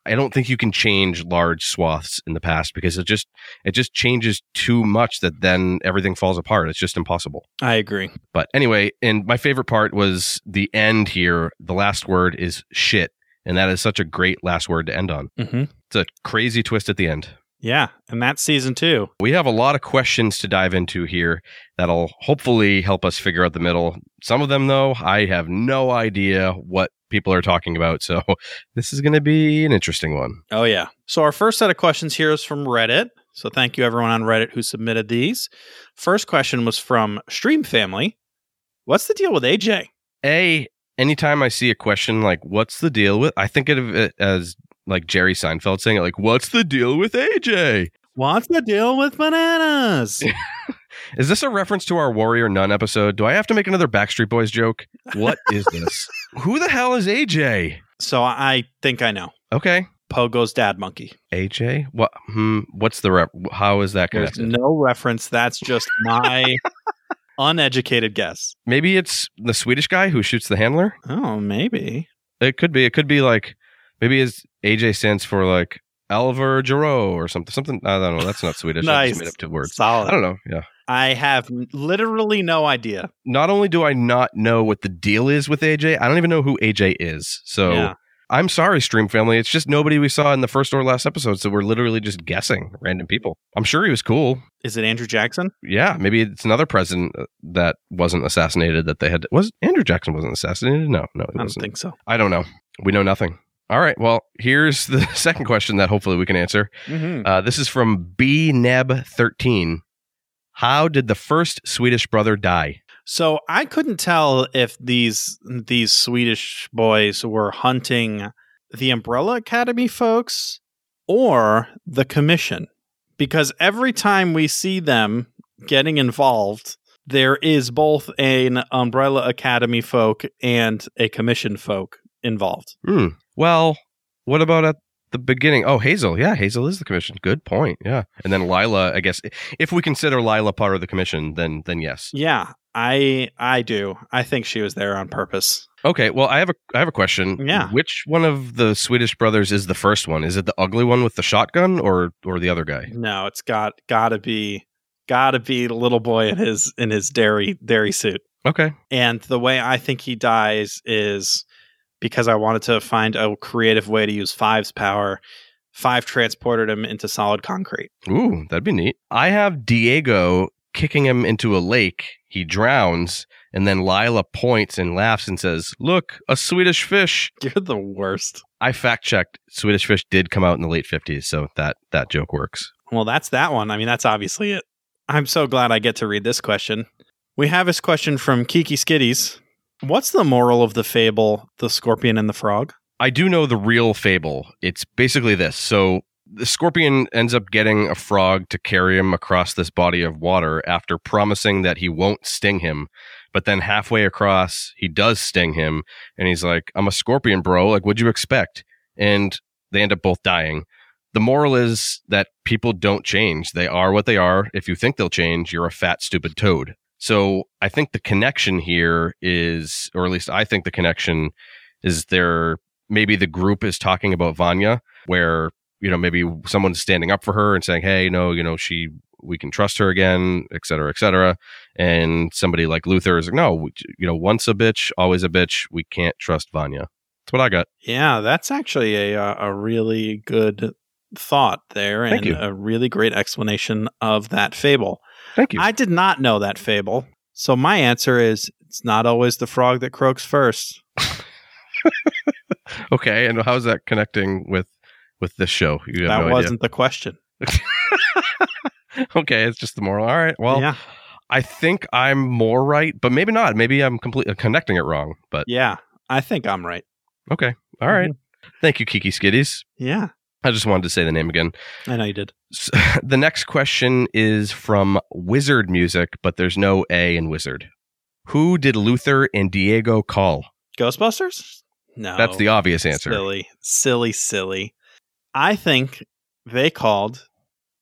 I don't think you can change large swaths in the past because it just it just changes too much that then everything falls apart. It's just impossible. I agree. But anyway, and my favorite part was the end here. The last word is shit. And that is such a great last word to end on. hmm It's a crazy twist at the end. Yeah, and that's season two. We have a lot of questions to dive into here that'll hopefully help us figure out the middle. Some of them, though, I have no idea what people are talking about. So this is going to be an interesting one. Oh, yeah. So, our first set of questions here is from Reddit. So, thank you everyone on Reddit who submitted these. First question was from Stream Family. What's the deal with AJ? A, anytime I see a question like, what's the deal with, I think of it as like Jerry Seinfeld saying it, like, what's the deal with AJ? What's the deal with bananas? Is this a reference to our Warrior Nun episode? Do I have to make another Backstreet Boys joke? What is this? Who the hell is AJ? so, I think I know. Okay. Pogo's dad monkey. AJ? What? Hmm. What's the rep? How is that There's connected? no reference. That's just my uneducated guess. Maybe it's the Swedish guy who shoots the handler. Oh, maybe. It could be. It could be like maybe his AJ stands for like Alvar Giroux or something. Something. I don't know. That's not Swedish. I Nice. just made up two words. Solid. I don't know. Yeah. I have literally no idea. Not only do I not know what the deal is with AJ, I don't even know who AJ is. So Yeah. I'm sorry, Stream Family. It's just nobody we saw in the first or last episode. So we're literally just guessing random people. I'm sure he was cool. Is it Andrew Jackson? Yeah, maybe it's another president uh, that wasn't assassinated that they had. Was Andrew Jackson wasn't assassinated? No, no, I don't think so. I don't know. We know nothing. All right. Well, here's the second question that hopefully we can answer. Mm-hmm. Uh, this is from B Neb 13. How did the first Swedish brother die? So I couldn't tell if these these Swedish boys were hunting the Umbrella Academy folks or the commission because every time we see them getting involved there is both an Umbrella Academy folk and a commission folk involved. Hmm. Well, what about at the beginning? Oh, Hazel. Yeah, Hazel is the commission. Good point. Yeah. And then Lila, I guess, if we consider Lila part of the commission, then then yes. Yeah, I I do. I think she was there on purpose. Okay. Well, I have a I have a question. Yeah. Which one of the Swedish brothers is the first one? Is it the ugly one with the shotgun, or or the other guy? No, it's got got to be got to be the little boy in his in his dairy dairy suit. Okay. And the way I think he dies is because I wanted to find a creative way to use Five's power. Five transported him into solid concrete. Ooh, that'd be neat. I have Diego kicking him into a lake. He drowns, and then Lila points and laughs and says, "Look, a Swedish fish." You're the worst. I fact checked. Swedish fish did come out in the late fifties, so that that joke works. Well, that's that one. I mean, that's obviously it. I'm so glad I get to read this question. We have this question from Kiki Skitties. What's the moral of the fable, The Scorpion and the Frog? I do know the real fable. It's basically this. So the scorpion ends up getting a frog to carry him across this body of water after promising that he won't sting him. But then halfway across, he does sting him. And he's like, I'm a scorpion, bro. Like, what'd you expect? And they end up both dying. The moral is that people don't change. They are what they are. If you think they'll change, you're a fat, stupid toad. So I think the connection here is, or at least I think the connection is there. Maybe the group is talking about Vanya, where you know maybe someone's standing up for her and saying, "Hey, no, you know she, we can trust her again, et cetera, et cetera." And somebody like Luther is like, "No, you know, once a bitch, always a bitch. We can't trust Vanya." That's what I got. Yeah, that's actually a uh, a really good thought there Thank and you. a really great explanation of that fable. Thank you. I did not know that fable. So my answer is it's not always the frog that croaks first. Okay, and how's that connecting with with this show? You have that no wasn't the question. okay, it's just the moral. All right. Well, yeah, I think I'm more right, but maybe not. Maybe I'm completely uh, connecting it wrong. But yeah, I think I'm right. okay. All right. Mm-hmm. Thank you, Kiki Skitties. Yeah, I just wanted to say the name again. I know you did. S- the next question is from Wizard Music, but there's no A in Wizard. Who did Luther and Diego call? Ghostbusters? No, That's the obvious answer. Silly, silly, silly. I think they called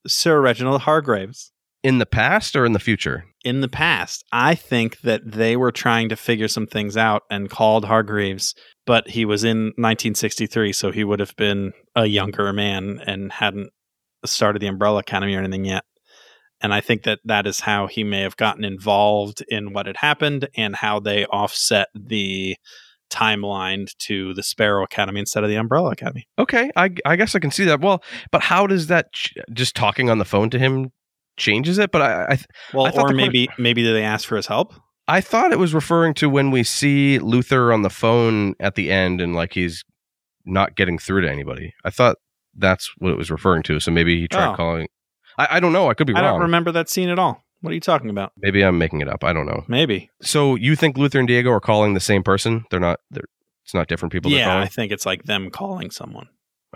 Sir Reginald Hargreaves In the past or in the future? in the past. I think that they were trying to figure some things out and called Hargreaves, but he was in 1963, so he would have been a younger man and hadn't started the Umbrella Academy or anything yet. And I think that that is how he may have gotten involved in what had happened and how they offset the timeline to the Sparrow Academy instead of the Umbrella Academy. Okay, I, I guess I can see that. Well, but how does that ch- just talking on the phone to him changes it? But I I, th- Well, I thought or the que- maybe maybe did they ask for his help? I thought it was referring to when we see Luther on the phone at the end and like he's not getting through to anybody. I thought that's what it was referring to. So maybe he tried Oh. calling. I, I don't know. I could be wrong. I don't remember that scene at all. What are you talking about? Maybe I'm making it up. I don't know. Maybe. So you think Luther and Diego are calling the same person? They're not. They're. It's not different people. Yeah, I think it's like them calling someone.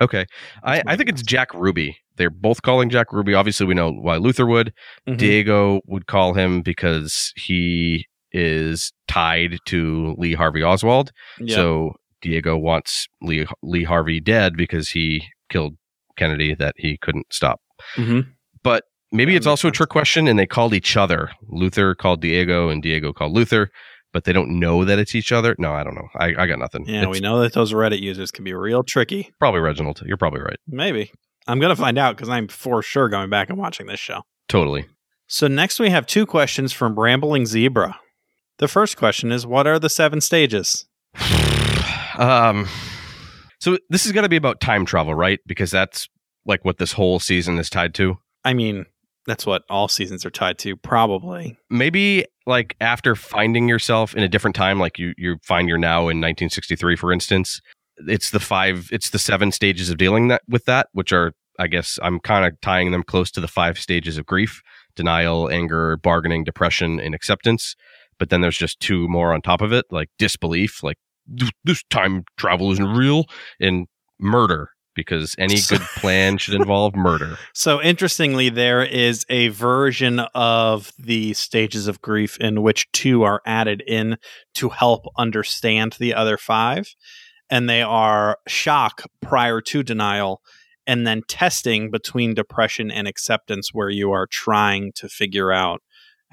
Okay. I, I think it's. Jack Ruby. They're both calling Jack Ruby. Obviously, we know why Luther would. Mhm. Diego would call him because he is tied to Lee Harvey Oswald. Yeah. So Diego wants Lee Lee Harvey dead because he killed Kennedy that he couldn't stop. Mhm. But maybe it's also a trick question and they called each other. Luther called Diego and Diego called Luther, but they don't know that it's each other. No, I don't know. I, I got nothing. Yeah, It's we know that those Reddit users can be real tricky. probably Reginald. You're probably right. Maybe. I'm going to find out because I'm for sure going back and watching this show. Totally. So, next we have two questions from Rambling Zebra. The first question is What are the seven stages? um so this is going to be about time travel, right? Because that's like what this whole season is tied to. I mean, that's what all seasons are tied to, probably. maybe like after finding yourself in a different time like you you find you're now in 1963 for instance it's the five it's the seven stages of dealing that with that which are i guess i'm kind of tying them close to the five stages of grief denial anger bargaining depression and acceptance. But then there's just two more on top of it like disbelief like this time travel isn't real and murder because any good plan should involve murder So, interestingly, there is a version of the stages of grief in which two are added in to help understand the other five. And they are shock prior to denial, and then testing between depression and acceptance, where you are trying to figure out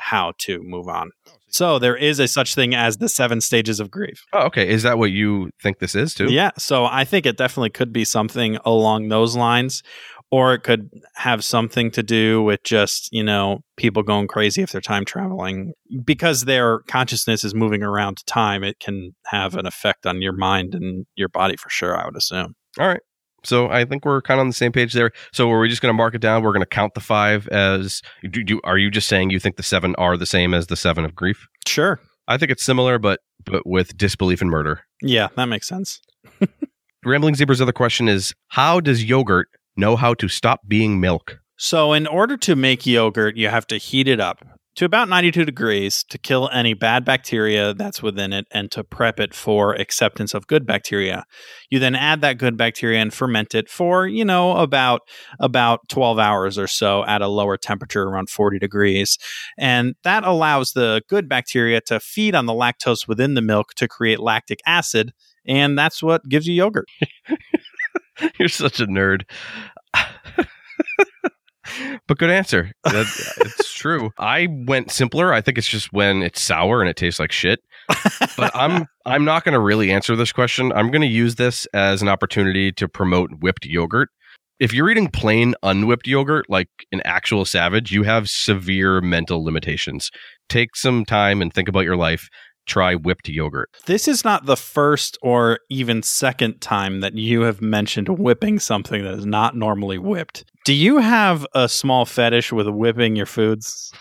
how to move on. Oh, so, there is a such thing as the seven stages of grief. oh, okay is that what you think this is too Yeah, so I think it definitely could be something along those lines, or it could have something to do with just, you know, people going crazy if they're time traveling. Because their consciousness is moving around time, it can have an effect on your mind and your body for sure, I would assume. All right. So I think we're kind of on the same page there. So are we just going to mark it down? We're going to count the five as. Do, do are you just saying you think the seven are the same as the seven of grief? Sure. I think it's similar, but but with disbelief and murder. Yeah, that makes sense. Rambling Zebra's other question is: How does yogurt know how to stop being milk? So, in order to make yogurt, you have to heat it up to about 92 degrees to kill any bad bacteria that's within it and to prep it for acceptance of good bacteria. You then add that good bacteria and ferment it for, you know, about about 12 hours or so at a lower temperature around 40 degrees. And that allows the good bacteria to feed on the lactose within the milk to create lactic acid, and that's what gives you yogurt. You're such a nerd. But good answer. It's true. I went simpler. I think it's just when it's sour and it tastes like shit. But I'm I'm not going to really answer this question. I'm going to use this as an opportunity to promote whipped yogurt. If you're eating plain unwhipped yogurt like an actual savage, you have severe mental limitations. Take some time and think about your life. Try whipped yogurt. This is not the first or even second time that you have mentioned whipping something that is not normally whipped. Do you have a small fetish with whipping your foods?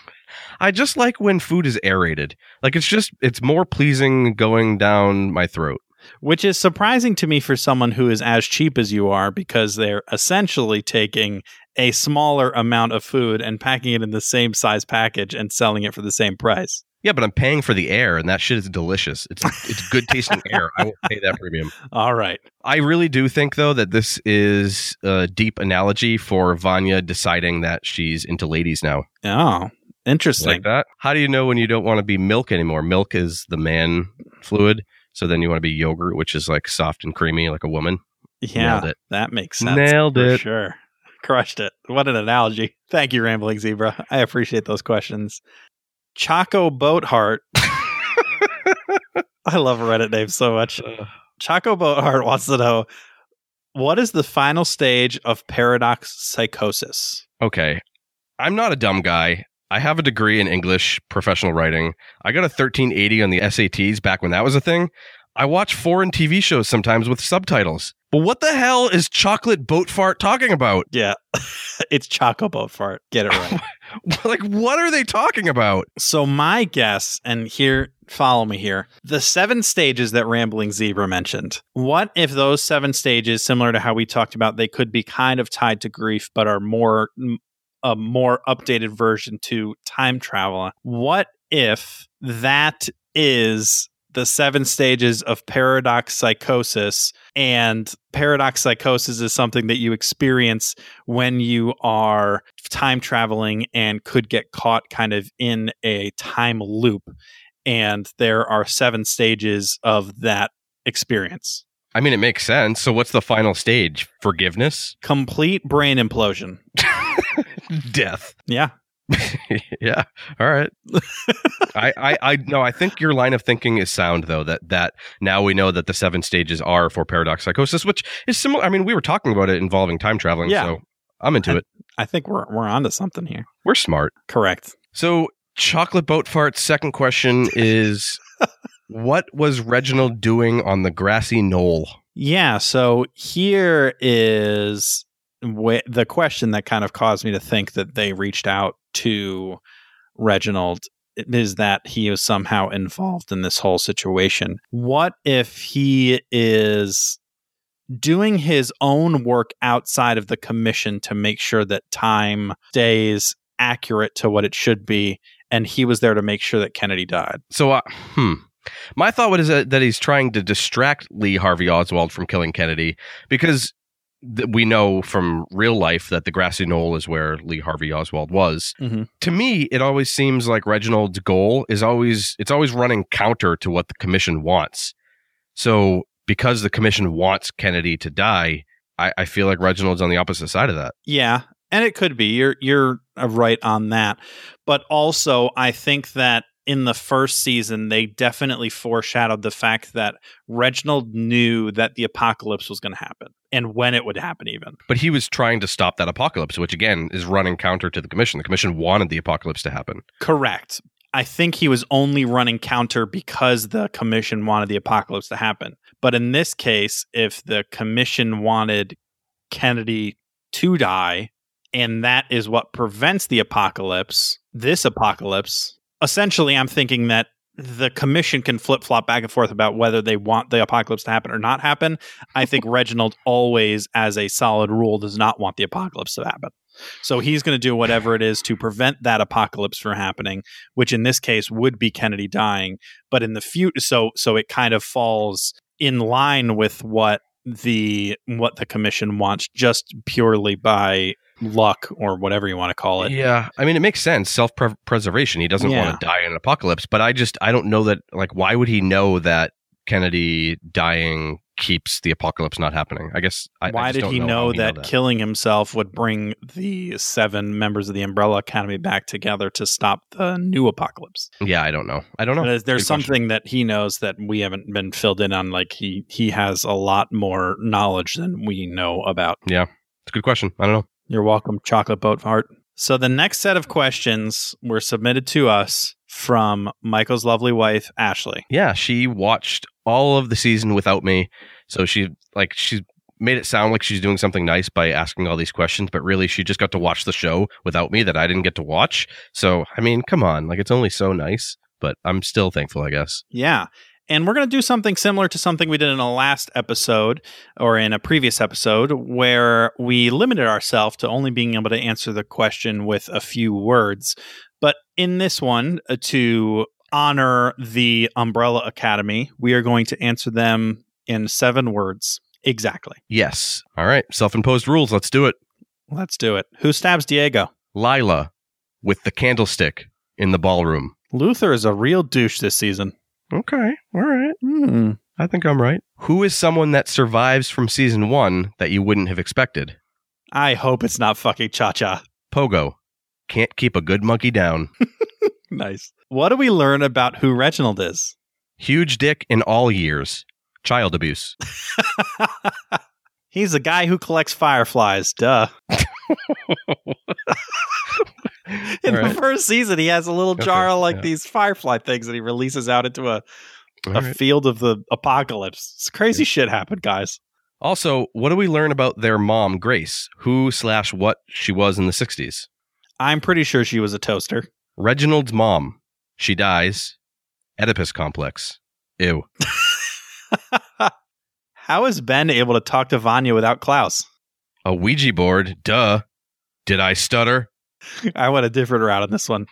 I just like when food is aerated. Like it's just it's more pleasing going down my throat. which is surprising to me for someone who is as cheap as you are because they're essentially taking a smaller amount of food and packing it in the same size package and selling it for the same price. Yeah, but I'm paying for the air, and that shit is delicious. It's it's good tasting air. I will pay that premium. All right. I really do think though that this is a deep analogy for Vanya deciding that she's into ladies now. Oh, interesting. Like that. How do you know when you don't want to be milk anymore? Milk is the man fluid. So then you want to be yogurt, which is like soft and creamy, like a woman. Yeah, Nailed it. that makes sense. Nailed for it. Sure. Crushed it. What an analogy. Thank you, Rambling Zebra. I appreciate those questions. Choco Boatheart. I love Reddit names so much. Choco Boatheart wants to know what is the final stage of paradox psychosis? Okay. I'm not a dumb guy. I have a degree in English professional writing. I got a 1380 on the SATs back when that was a thing. I watch foreign TV shows sometimes with subtitles. But what the hell is chocolate boat fart talking about? Yeah, it's Choco Boatfart. Get it right. like, what are they talking about? So my guess, and here, follow me here, the seven stages that Rambling Zebra mentioned. What if those seven stages, similar to how we talked about, they could be kind of tied to grief, but are more a more updated version to time travel? What if that is the seven stages of paradox psychosis and paradox psychosis is something that you experience when you are time traveling and could get caught kind of in a time loop and there are seven stages of that experience I mean, it makes sense. So, what's the final stage? Forgiveness? complete brain implosion Death. yeah yeah. All right. I, I, I, no, I think your line of thinking is sound though, that, that now we know that the seven stages are for paradox psychosis, which is similar. I mean, we were talking about it involving time traveling. Yeah. So I'm into it. i think we're we're onto something here We're smart. correct So chocolate boat fart's second question is what was Reginald doing on the grassy knoll? Yeah, so here is the question that kind of caused me to think that they reached out to Reginald is that he is somehow involved in this whole situation. What if he is doing his own work outside of the commission to make sure that time stays accurate to what it should be and he was there to make sure that Kennedy died? So, uh, hmm. My thought was that, that he's trying to distract Lee Harvey Oswald from killing Kennedy because th- we know from real life that the grassy knoll is where Lee Harvey Oswald was. Mhm. To me, it always seems like Reginald's goal is always it's always running counter to what the commission wants. So, because the commission wants Kennedy to die, I, I feel like Reginald's on the opposite side of that. Yeah, and it could be. You're you're uh, right on that. But also, I think that in the first season, they definitely foreshadowed the fact that Reginald knew that the apocalypse was going to happen and when it would happen, even. But he was trying to stop that apocalypse, which again is running counter to the commission. The commission wanted the apocalypse to happen. Correct. I think he was only running counter because the commission wanted the apocalypse to happen. But in this case, if the commission wanted Kennedy to die, and that is what prevents the apocalypse, this apocalypse, essentially, I'm thinking that the commission can flip flop back and forth about whether they want the apocalypse to happen or not happen. I think Reginald always, as a solid rule, does not want the apocalypse to happen. So he's going to do whatever it is to prevent that apocalypse from happening, which in this case would be Kennedy dying. But in the future, so so it kind of falls in line with what the what the commission wants, just purely by luck or whatever you want to call it. Yeah, I mean, it makes sense. Self preservation. He doesn't Yeah. want to die in an apocalypse, but I just I don't know that. Like, why would he know that Kennedy dying keeps the apocalypse not happening? I guess. I, I Why just did don't he know, know, how that, that. killing himself would bring the seven members of the Umbrella Academy back together to stop the new apocalypse? yeah, I don't know. I don't know. There's, there's Good question. something that he knows that we haven't been filled in on. Like he he has a lot more knowledge than we know about. Yeah. It's a good question. I don't know. You're welcome, Chocolate Boat Heart. So the next set of questions were submitted to us from Michael's lovely wife, Ashley. Yeah, she watched all of the season without me, so she like she made it sound like she's doing something nice by asking all these questions, but really she just got to watch the show without me that I didn't get to watch. So I mean, come on, like it's only so nice, but I'm still thankful, I guess. Yeah. And we're going to do something similar to something we did in a last episode or in a previous episode where we limited ourselves to only being able to answer the question with a few words. But in this one, uh, to honor the Umbrella Academy, we are going to answer them in seven words exactly. Yes. All right. Self imposed rules. Let's do it. Let's do it. Who stabs Diego? Lila with the candlestick in the ballroom. Luther is a real douche this season. Okay. All right. Hmm. I think I'm right. Who is someone that survives from season one that you wouldn't have expected? I hope it's not fucking Cha Cha. Pogo. Can't keep a good monkey down. Nice. What do we learn about who Reginald is? Huge dick in all years. Child abuse. He's a guy who collects fireflies. Duh. In All the first season, he has a little Okay, jar of like yeah. these firefly things that he releases out into a, All a right. field of the apocalypse. It's crazy shit happened, guys. Also, what do we learn about their mom, Grace? Who slash what she was in the 60s? I'm pretty sure she was a toaster. Reginald's mom. She dies. Oedipus complex. Ew. How is Ben able to talk to Vanya without Klaus? A Ouija board. Duh. Did I stutter? I went a different route on this one.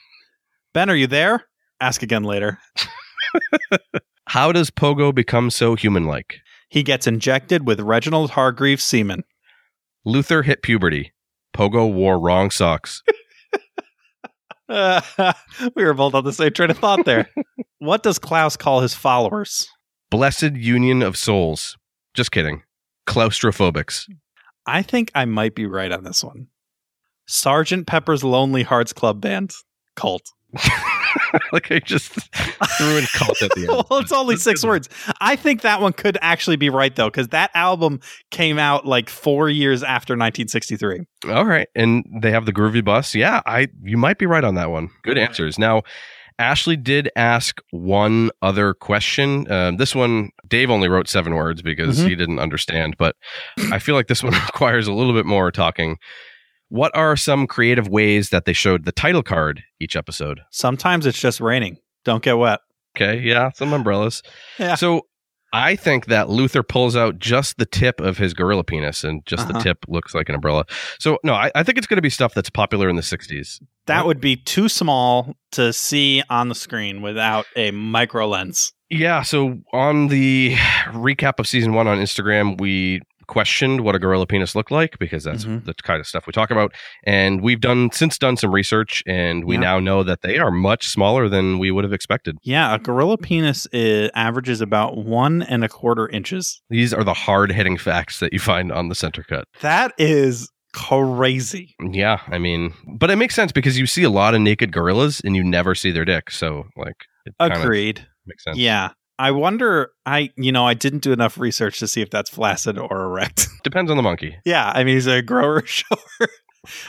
Ben, are you there? Ask again later. How does Pogo become so human like? He gets injected with Reginald Hargreaves semen. Luther hit puberty. Pogo wore wrong socks. Uh, we were both on the same train of thought there. what does Klaus call his followers? Blessed union of souls. Just kidding. Claustrophobics. I think I might be right on this one. Sergeant Pepper's Lonely Hearts Club Band. Cult. like I just threw in cult at the end. well, it's only six words. I think that one could actually be right though, because that album came out like four years after 1963. All right, and they have the groovy bus. Yeah, I you might be right on that one. Good answers. Now, Ashley did ask one other question. Uh, this one, Dave only wrote seven words because Mhm. he didn't understand, but I feel like this one requires a little bit more talking. What are some creative ways that they showed the title card each episode? Sometimes it's just raining. Don't get wet. Okay, yeah, some umbrellas. Yeah. So I think that Luther pulls out just the tip of his gorilla penis, and just the Uh-huh. tip looks like an umbrella. So no, I, I think it's going to be stuff that's popular in the '60s. That What? would be too small to see on the screen without a micro lens. Yeah. So on the recap of season one on Instagram, we questioned what a gorilla penis looked like because that's Mhm. the kind of stuff we talk about. And we've done since done some research, and we Yeah. now know that they are much smaller than we would have expected. Yeah, a gorilla penis is, averages about one and a quarter inches. These are the hard hitting facts that you find on the center cut. That is crazy. Yeah, I mean, but it makes sense because you see a lot of naked gorillas and you never see their dick. So, like, it kind of Agreed. makes sense. Yeah. I wonder I you know, I didn't do enough research to see if that's flaccid or erect. Depends on the monkey. yeah, I mean he's a grower shower.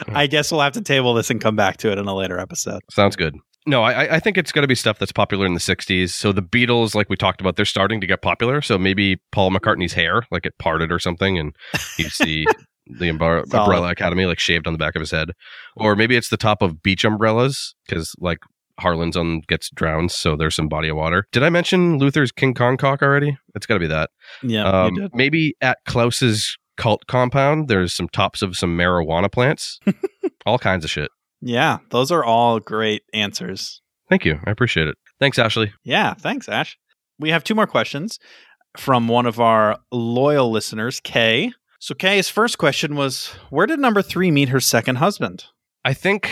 Hmm. I guess we'll have to table this and come back to it in a later episode. Sounds good. No, I, I think it's going to be stuff that's popular in the 60s. So the Beatles, like we talked about, they're starting to get popular. So maybe Paul McCartney's hair, like it parted or something, and you see the umbrella, umbrella Academy like shaved on the back of his head. Or maybe it's the top of beach umbrellas because like Harlan's on gets drowned, so there's some body of water. Did I mention Luther's King Kong cock already? It's got to be that. Yeah, Um, you did. maybe at Klaus's cult compound, there's some tops of some marijuana plants, all kinds of shit. Yeah, those are all great answers. Thank you. I appreciate it. Thanks, Ashley. Yeah, thanks, Ash. We have two more questions from one of our loyal listeners, Kay. So Kay's first question was, where did number three meet her second husband? I think,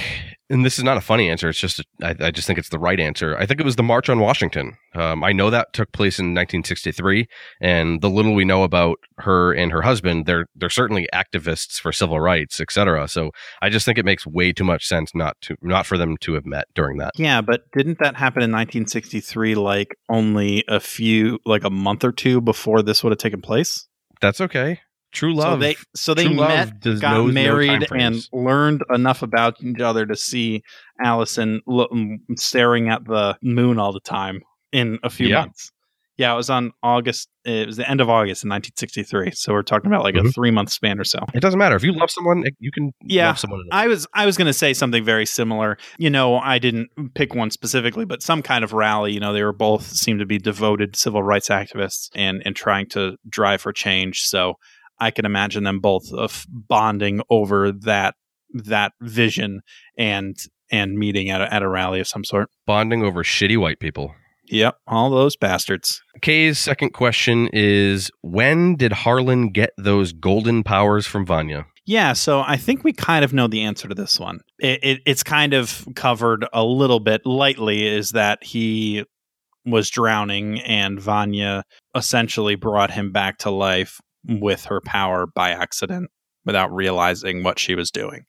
and this is not a funny answer. It's just, I I just think it's the right answer. I think it was the March on Washington. Um, I know that took place in 1963, and the little we know about her and her husband, they're they're certainly activists for civil rights, etc. So I just think it makes way too much sense not to not for them to have met during that. Yeah, but didn't that happen in 1963 like only a few like a month or two before this would have taken place? That's okay. True love. So they so they True met, got no married time and learned enough about each other to see Allison lo- staring at the moon all the time in a few Yeah. months. Yeah, it was on August. It was the end of August in 1963. So we're talking about like a Mhm. three month span or so. It doesn't matter if you love someone, you can Yeah, love someone. I was I was going to say something very similar. You know, I didn't pick one specifically, but some kind of rally. You know, they were both seemed to be devoted civil rights activists and and trying to drive for change. So I can imagine them both of bonding over that that vision and and meeting at a, at a rally of some sort. bonding over shitty white people. Yep, all those bastards. Kay's second question is when did Harlan get those golden powers from Vanya? Yeah, so I think we kind of know the answer to this one. It, it, it's kind of covered a little bit lightly is that he was drowning and Vanya essentially brought him back to life with her power by accident without realizing what she was doing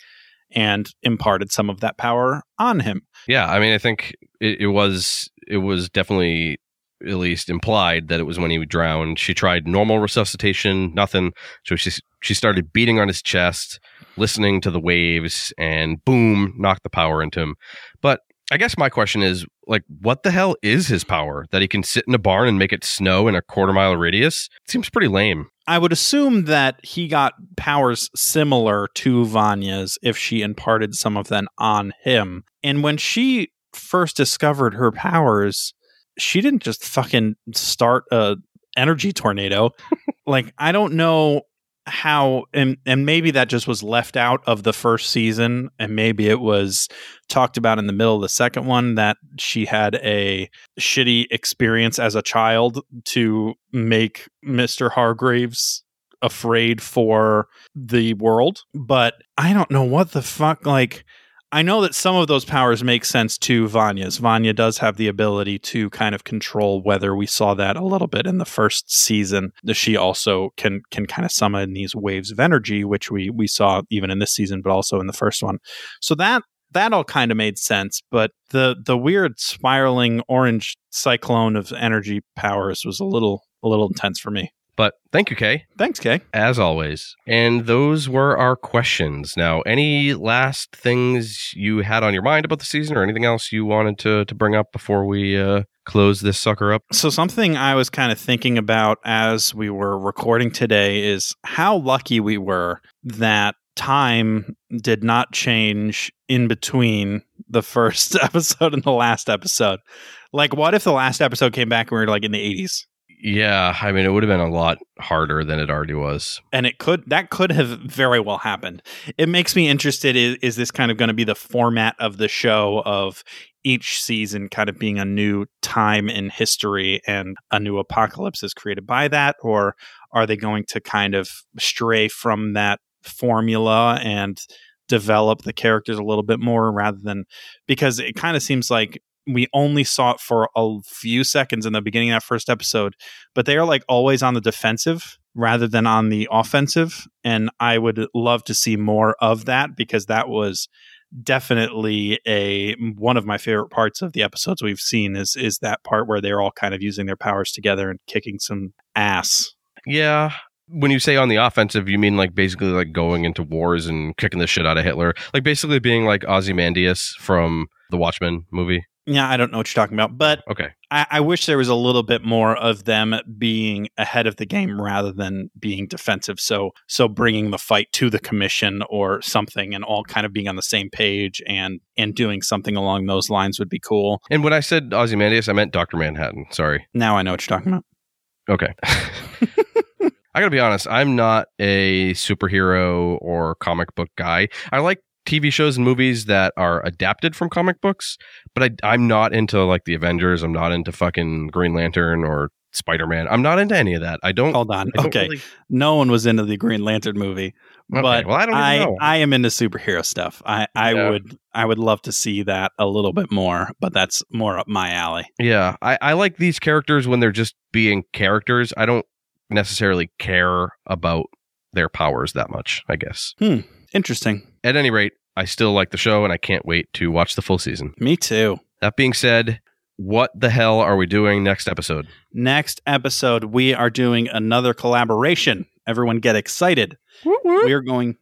and imparted some of that power on him. Yeah, I mean, I think it, it was it was definitely at least implied that it was when he drowned. She tried normal resuscitation, nothing. So she she started beating on his chest, listening to the waves, and boom, knocked the power into him. But I guess my question is like, what the hell is his power that he can sit in a barn and make it snow in a quarter mile radius? seems pretty lame. I would assume that he got powers similar to Vanya's if she imparted some of them on him. And when she first discovered her powers, she didn't just fucking start a energy tornado. like I don't know how and and maybe that just was left out of the first season and maybe it was talked about in the middle of the second one that she had a shitty experience as a child to make Mr. Hargreeves afraid for the world but I don't know what the fuck like I know that some of those powers make sense to Vanya's. Vanya does have the ability to kind of control weather. We saw that a little bit in the first season. She also can can kind of summon these waves of energy, which we we saw even in this season, but also in the first one. So that that all kind of made sense. But the the weird spiraling orange cyclone of energy powers was a little a little intense for me. But thank you, Kay. Thanks, Kay. as always. And those were our questions. Now, any last things you had on your mind about the season or anything else you wanted to, to bring up before we uh, close this sucker up? So something I was kind of thinking about as we were recording today is how lucky we were that time did not change in between the first episode and the last episode. Like what if the last episode came back and we were like in the 80s? Yeah, I mean, it would have been a lot harder than it already was. and it could that could have very well happened. It makes me interested. Is, is this kind of going to be the format of the show of each season kind of being a new time in history and a new apocalypse is created by that, or are they going to kind of stray from that formula and develop the characters a little bit more rather than because it kind of seems like we only saw it for a few seconds in the beginning of that first episode but they are like always on the defensive rather than on the offensive. And I would love to see more of that because that was definitely a one of my favorite parts of the episodes we've seen is is that part where they're all kind of using their powers together and kicking some ass. Yeah. When you say on the offensive, you mean like basically like going into wars and kicking the shit out of Hitler? Like basically being like Ozymandias from the Watchmen movie? Yeah, I don't know what you're talking about, but Okay. I, I wish there was a little bit more of them being ahead of the game rather than being defensive. So, so bringing the fight to the commission or something, and all kind of being on the same page and and doing something along those lines would be cool. And when I said Ozymandias, I meant Dr. Manhattan. Sorry. Now I know what you're talking about. Okay. I gotta be honest, I'm not a superhero or comic book guy. I like TV shows and movies that are adapted from comic books, but I, I'm not into like the Avengers. I'm not into fucking Green Lantern or Spider Man. I'm not into any of that. I don't. Hold on. Don't Okay, really- no one was into the Green Lantern movie, okay, but well, I don't I know. I am into superhero stuff. I I Yeah. would I would love to see that a little bit more, but that's more up my alley. yeah, I, I like these characters when they're just being characters. I don't necessarily care about their powers that much. I guess. Hmm. Interesting. At any rate, I still like the show, and I can't wait to watch the full season. Me too. That being said, what the hell are we doing next episode? Next episode, we are doing another collaboration. Everyone get excited. We are going.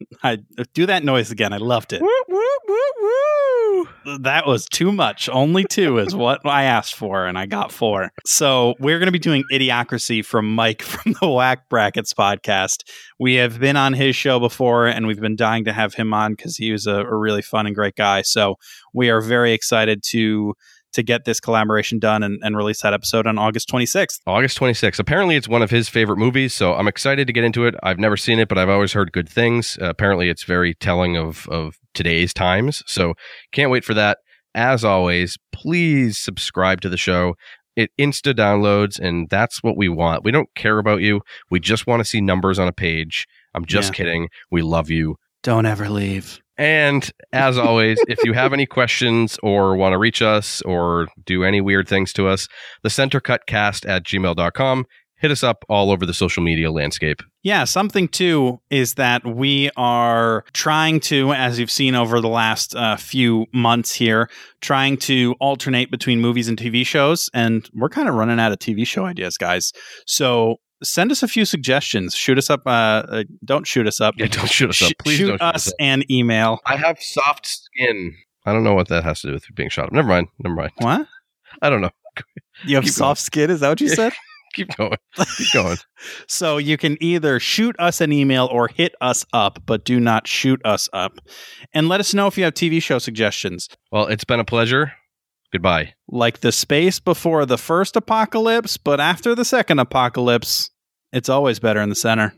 I do that noise again. I loved it. Woo! that was too much. Only two is what I asked for, and I got four. So we're going to be doing Idiocracy from Mike from the Whack Brackets podcast. We have been on his show before, and we've been dying to have him on because he was a, a really fun and great guy. So we are very excited to to get this collaboration done and, and release that episode on August 26th. August 26th. Apparently, it's one of his favorite movies, so I'm excited to get into it. I've never seen it, but I've always heard good things. Uh, apparently, it's very telling of, of today's times, so can't wait for that. As always, please subscribe to the show. It insta downloads, and that's what we want. We don't care about you. We just want to see numbers on a page. I'm just Yeah. kidding. We love you. Don't ever leave. And as always, if you have any questions or want to reach us or do any weird things to us, the centercutcast at gmail.com. Hit us up all over the social media landscape. Yeah, something too is that we are trying to, as you've seen over the last uh, few months here, trying to alternate between movies and TV shows. And we're kind of running out of TV show ideas, guys. So send us a few suggestions. Shoot us up. Uh, uh, don't shoot us up. Yeah, don't shoot us up. Please shoot don't shoot us us an email. I have soft skin. I don't know what that has to do with being shot up. Never mind. Never mind. What? I don't know. You have Keep soft skin? Is that what you said? Keep going. Keep going. So you can either shoot us an email or hit us up, but do not shoot us up. And let us know if you have TV show suggestions. Well, it's been a pleasure. Goodbye. like the space before the first apocalypse, but after the second apocalypse, it's always better in the center.